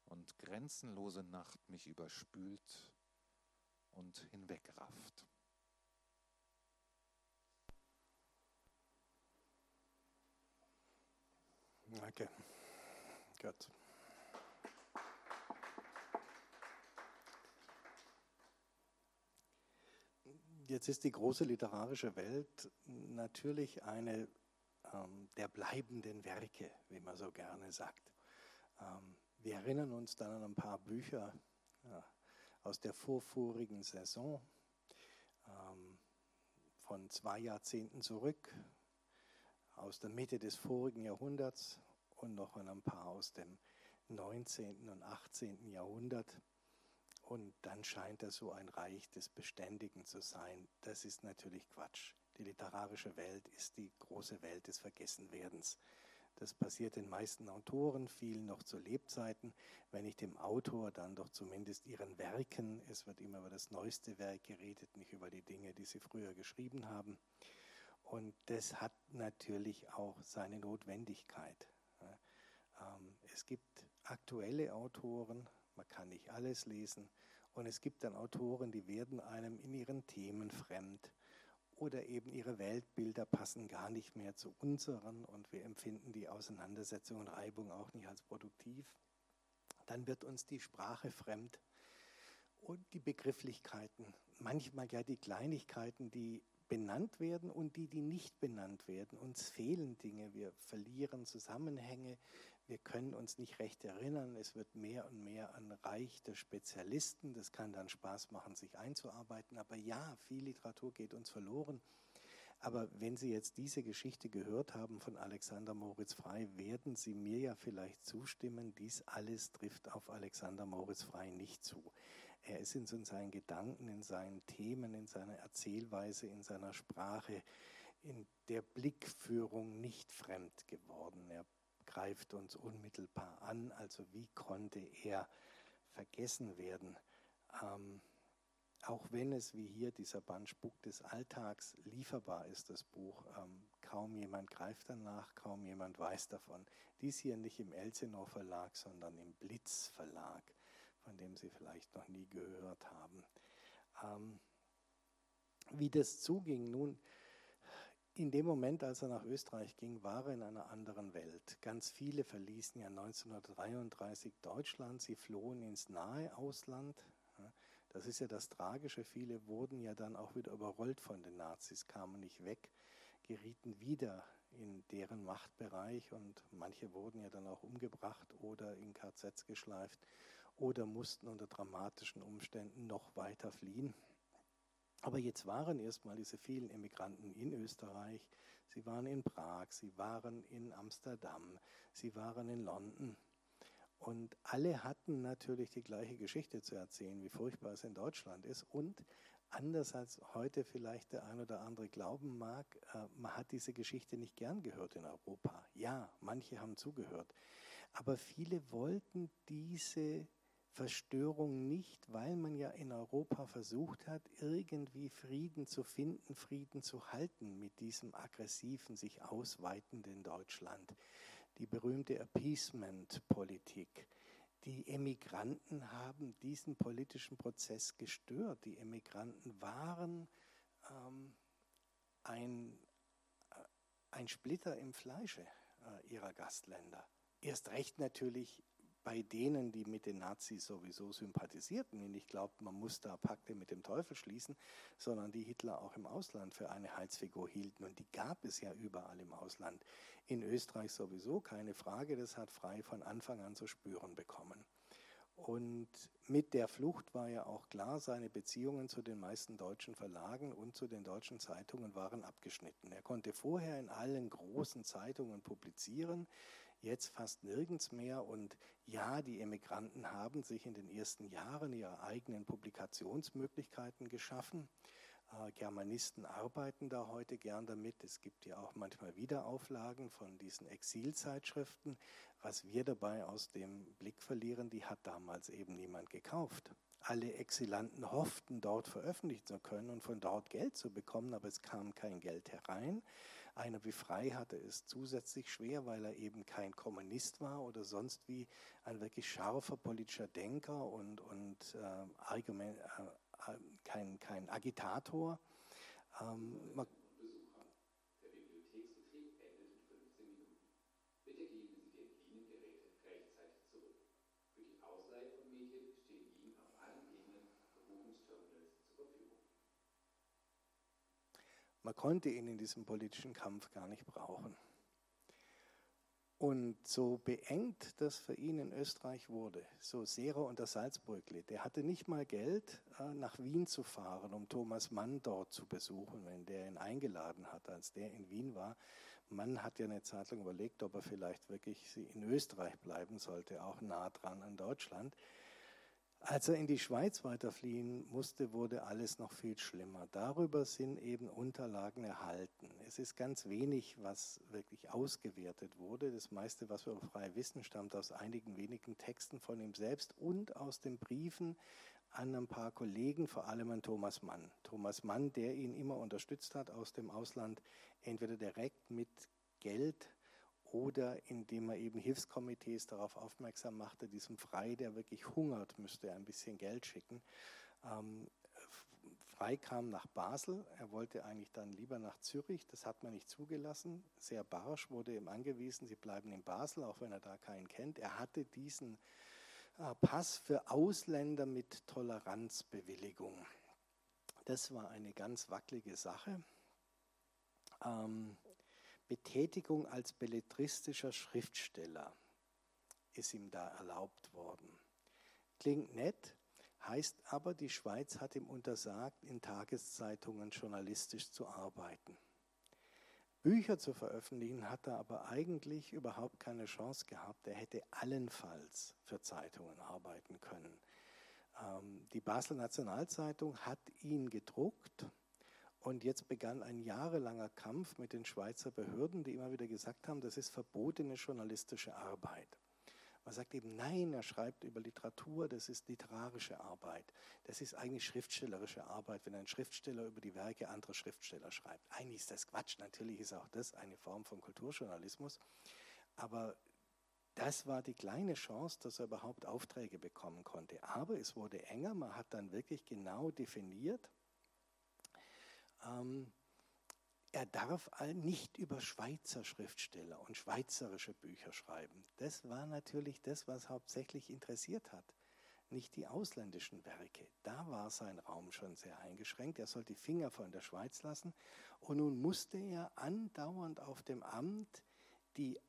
und grenzenlose Nacht mich überspült und hinwegrafft. Danke. Gott. Jetzt ist die große literarische Welt natürlich eine ähm, der bleibenden Werke, wie man so gerne sagt. Ähm, wir erinnern uns dann an ein paar Bücher ja, aus der vorvorigen Saison, ähm, von zwei Jahrzehnten zurück, aus der Mitte des vorigen Jahrhunderts und noch ein paar aus dem 19. und 18. Jahrhundert. Und dann scheint das so ein Reich des Beständigen zu sein. Das ist natürlich Quatsch. Die literarische Welt ist die große Welt des Vergessenwerdens. Das passiert den meisten Autoren, vielen noch zu Lebzeiten, wenn nicht dem Autor, dann doch zumindest ihren Werken. Es wird immer über das neueste Werk geredet, nicht über die Dinge, die sie früher geschrieben haben. Und das hat natürlich auch seine Notwendigkeit. Ähm, es gibt aktuelle Autoren, man kann nicht alles lesen, und es gibt dann Autoren, die werden einem in ihren Themen fremd oder eben ihre Weltbilder passen gar nicht mehr zu unseren und wir empfinden die Auseinandersetzung und Reibung auch nicht als produktiv, dann wird uns die Sprache fremd und die Begrifflichkeiten, manchmal ja die Kleinigkeiten, die benannt werden und die, die nicht benannt werden. Uns fehlen Dinge, wir verlieren Zusammenhänge, wir können uns nicht recht erinnern. Es wird mehr und mehr ein Reich der Spezialisten. Das kann dann Spaß machen, sich einzuarbeiten. Aber ja, viel Literatur geht uns verloren. Aber wenn Sie jetzt diese Geschichte gehört haben von Alexander Moritz Frei, werden Sie mir ja vielleicht zustimmen, dies alles trifft auf Alexander Moritz Frei nicht zu. Er ist in seinen Gedanken, in seinen Themen, in seiner Erzählweise, in seiner Sprache in der Blickführung nicht fremd geworden. Er greift uns unmittelbar an. Also wie konnte er vergessen werden? Ähm, auch wenn es wie hier dieser Band Spuk des Alltags lieferbar ist, das Buch, ähm, kaum jemand greift danach, kaum jemand weiß davon. Dies hier nicht im Elsinore Verlag, sondern im Blitz Verlag, von dem Sie vielleicht noch nie gehört haben. Ähm, wie das zuging, nun, in dem Moment, als er nach Österreich ging, war er in einer anderen Welt. Ganz viele verließen ja 1933 Deutschland, sie flohen ins nahe Ausland. Das ist ja das Tragische, viele wurden ja dann auch wieder überrollt von den Nazis, kamen nicht weg, gerieten wieder in deren Machtbereich und manche wurden ja dann auch umgebracht oder in KZs geschleift oder mussten unter dramatischen Umständen noch weiter fliehen. Aber jetzt waren erstmal diese vielen Emigranten in Österreich, sie waren in Prag, sie waren in Amsterdam, sie waren in London. Und alle hatten natürlich die gleiche Geschichte zu erzählen, wie furchtbar es in Deutschland ist. Und anders als heute vielleicht der ein oder andere glauben mag, äh, man hat diese Geschichte nicht gern gehört in Europa. Ja, manche haben zugehört. Aber viele wollten diese Verstörung nicht, weil man ja in Europa versucht hat, irgendwie Frieden zu finden, Frieden zu halten mit diesem aggressiven, sich ausweitenden Deutschland. Die berühmte Appeasement-Politik. Die Emigranten haben diesen politischen Prozess gestört. Die Emigranten waren ähm, ein, äh, ein Splitter im Fleische äh, ihrer Gastländer. Erst recht natürlich bei denen, die mit den Nazis sowieso sympathisierten. Und ich glaube, man muss da Pakte mit dem Teufel schließen, sondern die Hitler auch im Ausland für eine Heilsfigur hielten. Und die gab es ja überall im Ausland. In Österreich sowieso, keine Frage, das hat Frei von Anfang an zu spüren bekommen. Und mit der Flucht war ja auch klar, seine Beziehungen zu den meisten deutschen Verlagen und zu den deutschen Zeitungen waren abgeschnitten. Er konnte vorher in allen großen Zeitungen publizieren jetzt fast nirgends mehr. Und ja, die Emigranten haben sich in den ersten Jahren ihre eigenen Publikationsmöglichkeiten geschaffen. Äh, Germanisten arbeiten da heute gern damit. Es gibt ja auch manchmal Wiederauflagen von diesen Exilzeitschriften. Was wir dabei aus dem Blick verlieren, die hat damals eben niemand gekauft. Alle Exilanten hofften, dort veröffentlichen zu können und von dort Geld zu bekommen, aber es kam kein Geld herein. Einer wie Frei hatte es zusätzlich schwer, weil er eben kein Kommunist war oder sonst wie ein wirklich scharfer politischer Denker und, und äh, Argument, äh, kein, kein Agitator. Ähm, man, Man konnte ihn in diesem politischen Kampf gar nicht brauchen. Und so beengt das für ihn in Österreich wurde, so Serer unter Salzburgli, der hatte nicht mal Geld, äh, nach Wien zu fahren, um Thomas Mann dort zu besuchen, wenn der ihn eingeladen hat, als der in Wien war. Mann hat ja eine Zeit lang überlegt, ob er vielleicht wirklich in Österreich bleiben sollte, auch nah dran an Deutschland. Als er in die Schweiz weiterfliehen musste, wurde alles noch viel schlimmer. Darüber sind eben Unterlagen erhalten. Es ist ganz wenig, was wirklich ausgewertet wurde. Das meiste, was wir frei wissen, stammt aus einigen wenigen Texten von ihm selbst und aus den Briefen an ein paar Kollegen, vor allem an Thomas Mann. Thomas Mann, der ihn immer unterstützt hat aus dem Ausland, entweder direkt mit Geld oder indem er eben Hilfskomitees darauf aufmerksam machte, diesem Frei, der wirklich hungert, müsste er ein bisschen Geld schicken. Ähm, Frei kam nach Basel, er wollte eigentlich dann lieber nach Zürich, das hat man nicht zugelassen. Sehr barsch wurde ihm angewiesen, sie bleiben in Basel, auch wenn er da keinen kennt. Er hatte diesen äh, Pass für Ausländer mit Toleranzbewilligung. Das war eine ganz wackelige Sache. Ähm, Betätigung als belletristischer Schriftsteller ist ihm da erlaubt worden. Klingt nett, heißt aber, die Schweiz hat ihm untersagt, in Tageszeitungen journalistisch zu arbeiten. Bücher zu veröffentlichen hat er aber eigentlich überhaupt keine Chance gehabt. Er hätte allenfalls für Zeitungen arbeiten können. Ähm, die Basel Nationalzeitung hat ihn gedruckt Und jetzt begann ein jahrelanger Kampf mit den Schweizer Behörden, die immer wieder gesagt haben, das ist verbotene journalistische Arbeit. Man sagt eben, nein, er schreibt über Literatur, das ist literarische Arbeit. Das ist eigentlich schriftstellerische Arbeit, wenn ein Schriftsteller über die Werke anderer Schriftsteller schreibt. Eigentlich ist das Quatsch, natürlich ist auch das eine Form von Kulturjournalismus. Aber das war die kleine Chance, dass er überhaupt Aufträge bekommen konnte. Aber es wurde enger, man hat dann wirklich genau definiert, ähm, er darf nicht über Schweizer Schriftsteller und schweizerische Bücher schreiben. Das war natürlich das, was hauptsächlich interessiert hat, nicht die ausländischen Werke. Da war sein Raum schon sehr eingeschränkt. Er sollte die Finger von der Schweiz lassen. Und nun musste er andauernd auf dem Amt die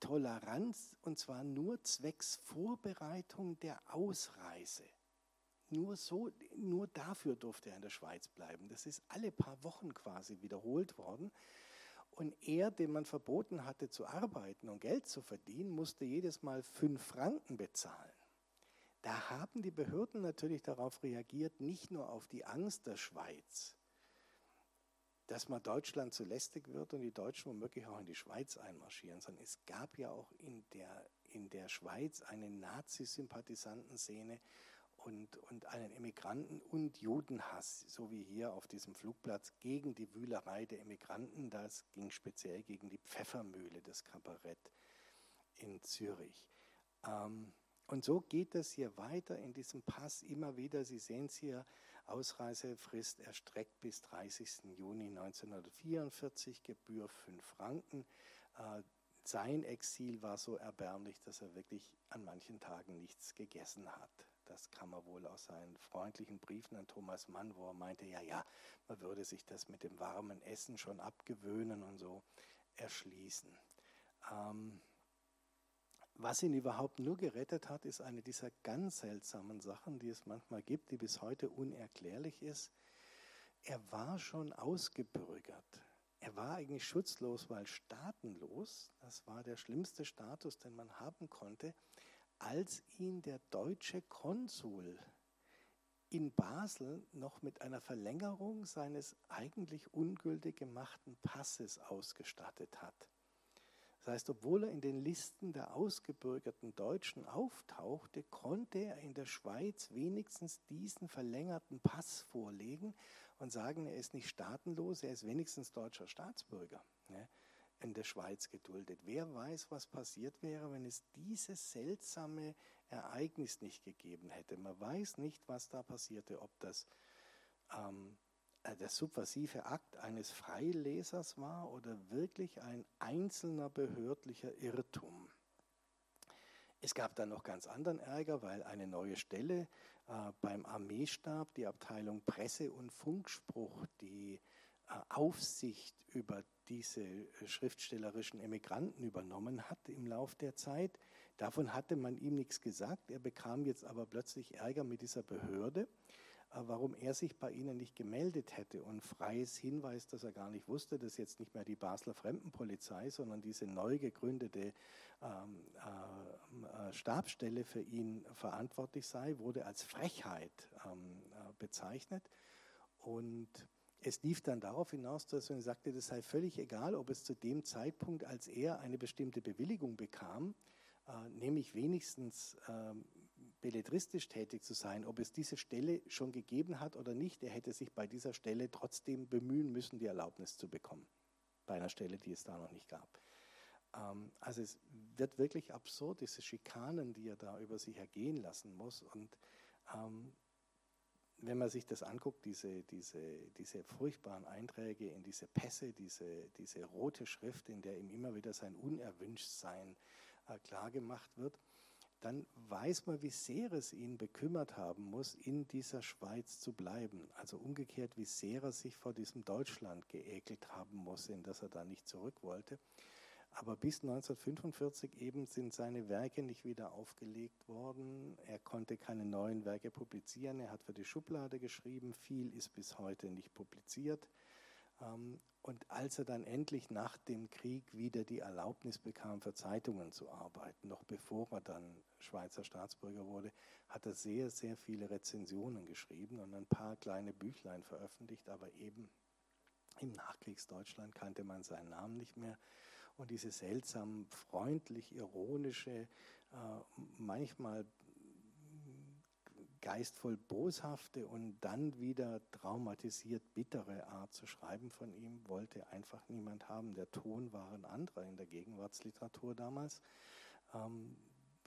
Toleranz, und zwar nur zwecks Vorbereitung der Ausreise nur so, nur dafür durfte er in der Schweiz bleiben. Das ist alle paar Wochen quasi wiederholt worden. Und er, dem man verboten hatte zu arbeiten und Geld zu verdienen, musste jedes Mal fünf Franken bezahlen. Da haben die Behörden natürlich darauf reagiert, nicht nur auf die Angst der Schweiz, dass man Deutschland zu lästig wird und die Deutschen womöglich auch in die Schweiz einmarschieren, sondern es gab ja auch in der, in der Schweiz eine Nazi-Sympathisantenszene und, und einen Immigranten- und Judenhass, so wie hier auf diesem Flugplatz, gegen die Wühlerei der Immigranten. Das ging speziell gegen die Pfeffermühle, das Kabarett in Zürich. Ähm, und so geht es hier weiter in diesem Pass immer wieder. Sie sehen es hier, Ausreisefrist erstreckt bis 30. Juni 1944, Gebühr 5 Franken. Äh, sein Exil war so erbärmlich, dass er wirklich an manchen Tagen nichts gegessen hat. Das kann man wohl aus seinen freundlichen Briefen an Thomas Mann, wo er meinte, ja, ja, man würde sich das mit dem warmen Essen schon abgewöhnen und so erschließen. Ähm, was ihn überhaupt nur gerettet hat, ist eine dieser ganz seltsamen Sachen, die es manchmal gibt, die bis heute unerklärlich ist. Er war schon ausgebürgert. Er war eigentlich schutzlos, weil staatenlos. Das war der schlimmste Status, den man haben konnte als ihn der deutsche Konsul in Basel noch mit einer Verlängerung seines eigentlich ungültig gemachten Passes ausgestattet hat. Das heißt, obwohl er in den Listen der ausgebürgerten Deutschen auftauchte, konnte er in der Schweiz wenigstens diesen verlängerten Pass vorlegen und sagen, er ist nicht staatenlos, er ist wenigstens deutscher Staatsbürger in der Schweiz geduldet. Wer weiß, was passiert wäre, wenn es dieses seltsame Ereignis nicht gegeben hätte. Man weiß nicht, was da passierte, ob das ähm, äh, der subversive Akt eines Freilesers war oder wirklich ein einzelner behördlicher Irrtum. Es gab dann noch ganz anderen Ärger, weil eine neue Stelle äh, beim Armeestab, die Abteilung Presse und Funkspruch, die äh, Aufsicht über diese äh, schriftstellerischen Emigranten übernommen hat im Lauf der Zeit. Davon hatte man ihm nichts gesagt. Er bekam jetzt aber plötzlich Ärger mit dieser Behörde, äh, warum er sich bei ihnen nicht gemeldet hätte. Und freies Hinweis, dass er gar nicht wusste, dass jetzt nicht mehr die Basler Fremdenpolizei, sondern diese neu gegründete ähm, äh, Stabsstelle für ihn verantwortlich sei, wurde als Frechheit ähm, äh, bezeichnet. Und es lief dann darauf hinaus, dass man sagte, das sei völlig egal, ob es zu dem Zeitpunkt, als er eine bestimmte Bewilligung bekam, äh, nämlich wenigstens äh, belletristisch tätig zu sein, ob es diese Stelle schon gegeben hat oder nicht, er hätte sich bei dieser Stelle trotzdem bemühen müssen, die Erlaubnis zu bekommen, bei einer Stelle, die es da noch nicht gab. Ähm, also es wird wirklich absurd, diese Schikanen, die er da über sich ergehen lassen muss. Und ähm, wenn man sich das anguckt, diese, diese, diese furchtbaren Einträge in diese Pässe, diese, diese rote Schrift, in der ihm immer wieder sein Unerwünschtsein äh, klargemacht wird, dann weiß man, wie sehr es ihn bekümmert haben muss, in dieser Schweiz zu bleiben. Also umgekehrt, wie sehr er sich vor diesem Deutschland geekelt haben muss, in das er da nicht zurück wollte. Aber bis 1945 eben sind seine Werke nicht wieder aufgelegt worden. Er konnte keine neuen Werke publizieren. Er hat für die Schublade geschrieben. Viel ist bis heute nicht publiziert. Ähm, und als er dann endlich nach dem Krieg wieder die Erlaubnis bekam, für Zeitungen zu arbeiten, noch bevor er dann Schweizer Staatsbürger wurde, hat er sehr, sehr viele Rezensionen geschrieben und ein paar kleine Büchlein veröffentlicht, aber eben Im Nachkriegsdeutschland kannte man seinen Namen nicht mehr. Und diese seltsam freundlich ironische, äh, manchmal geistvoll boshafte und dann wieder traumatisiert bittere Art zu schreiben von ihm wollte einfach niemand haben. Der Ton war ein anderer in der Gegenwartsliteratur damals. Ähm,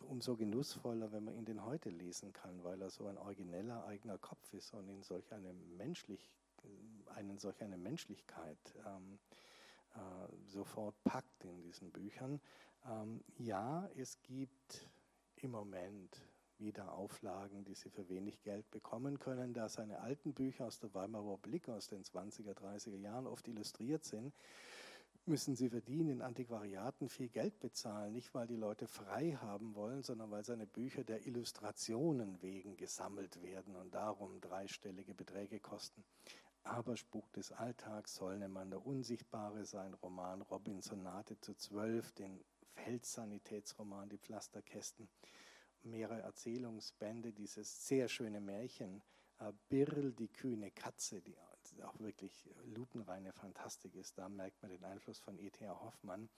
umso genussvoller, wenn man ihn denn heute lesen kann, weil er so ein origineller eigener Kopf ist und in solch eine menschlich, einen solch eine Menschlichkeit ähm, äh, sofort packt in diesen Büchern. Ähm, ja, es gibt im Moment wieder Auflagen, die sie für wenig Geld bekommen können. Da seine alten Bücher aus der Weimarer Republik aus den 20er, 30er Jahren oft illustriert sind, müssen sie für die in Antiquariaten viel Geld bezahlen. Nicht, weil die Leute frei haben wollen, sondern weil seine Bücher der Illustrationen wegen gesammelt werden und darum dreistellige Beträge kosten. Aber Spuk des Alltags, Sollnemann der Unsichtbare, sein Roman Robinsonate zu zwölf, den Feldsanitätsroman Die Pflasterkästen, mehrere Erzählungsbände, dieses sehr schöne Märchen, äh, Birl, die kühne Katze, die auch wirklich lupenreine Fantastik ist. Da merkt man den Einfluss von E.T.A. Hoffmann.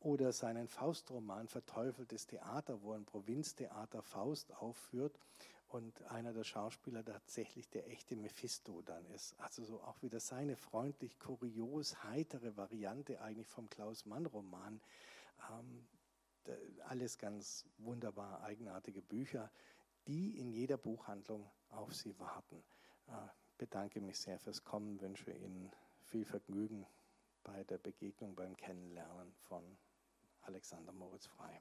Oder seinen Faustroman Verteufeltes Theater, wo ein Provinztheater Faust aufführt und einer der Schauspieler tatsächlich der echte Mephisto dann ist. Also so auch wieder seine freundlich, kurios, heitere Variante eigentlich vom Klaus-Mann-Roman. Ähm, alles ganz wunderbar eigenartige Bücher, die in jeder Buchhandlung auf Sie warten. Ich äh, bedanke mich sehr fürs Kommen, wünsche Ihnen viel Vergnügen bei der Begegnung, beim Kennenlernen von Alexander Moritz Frey.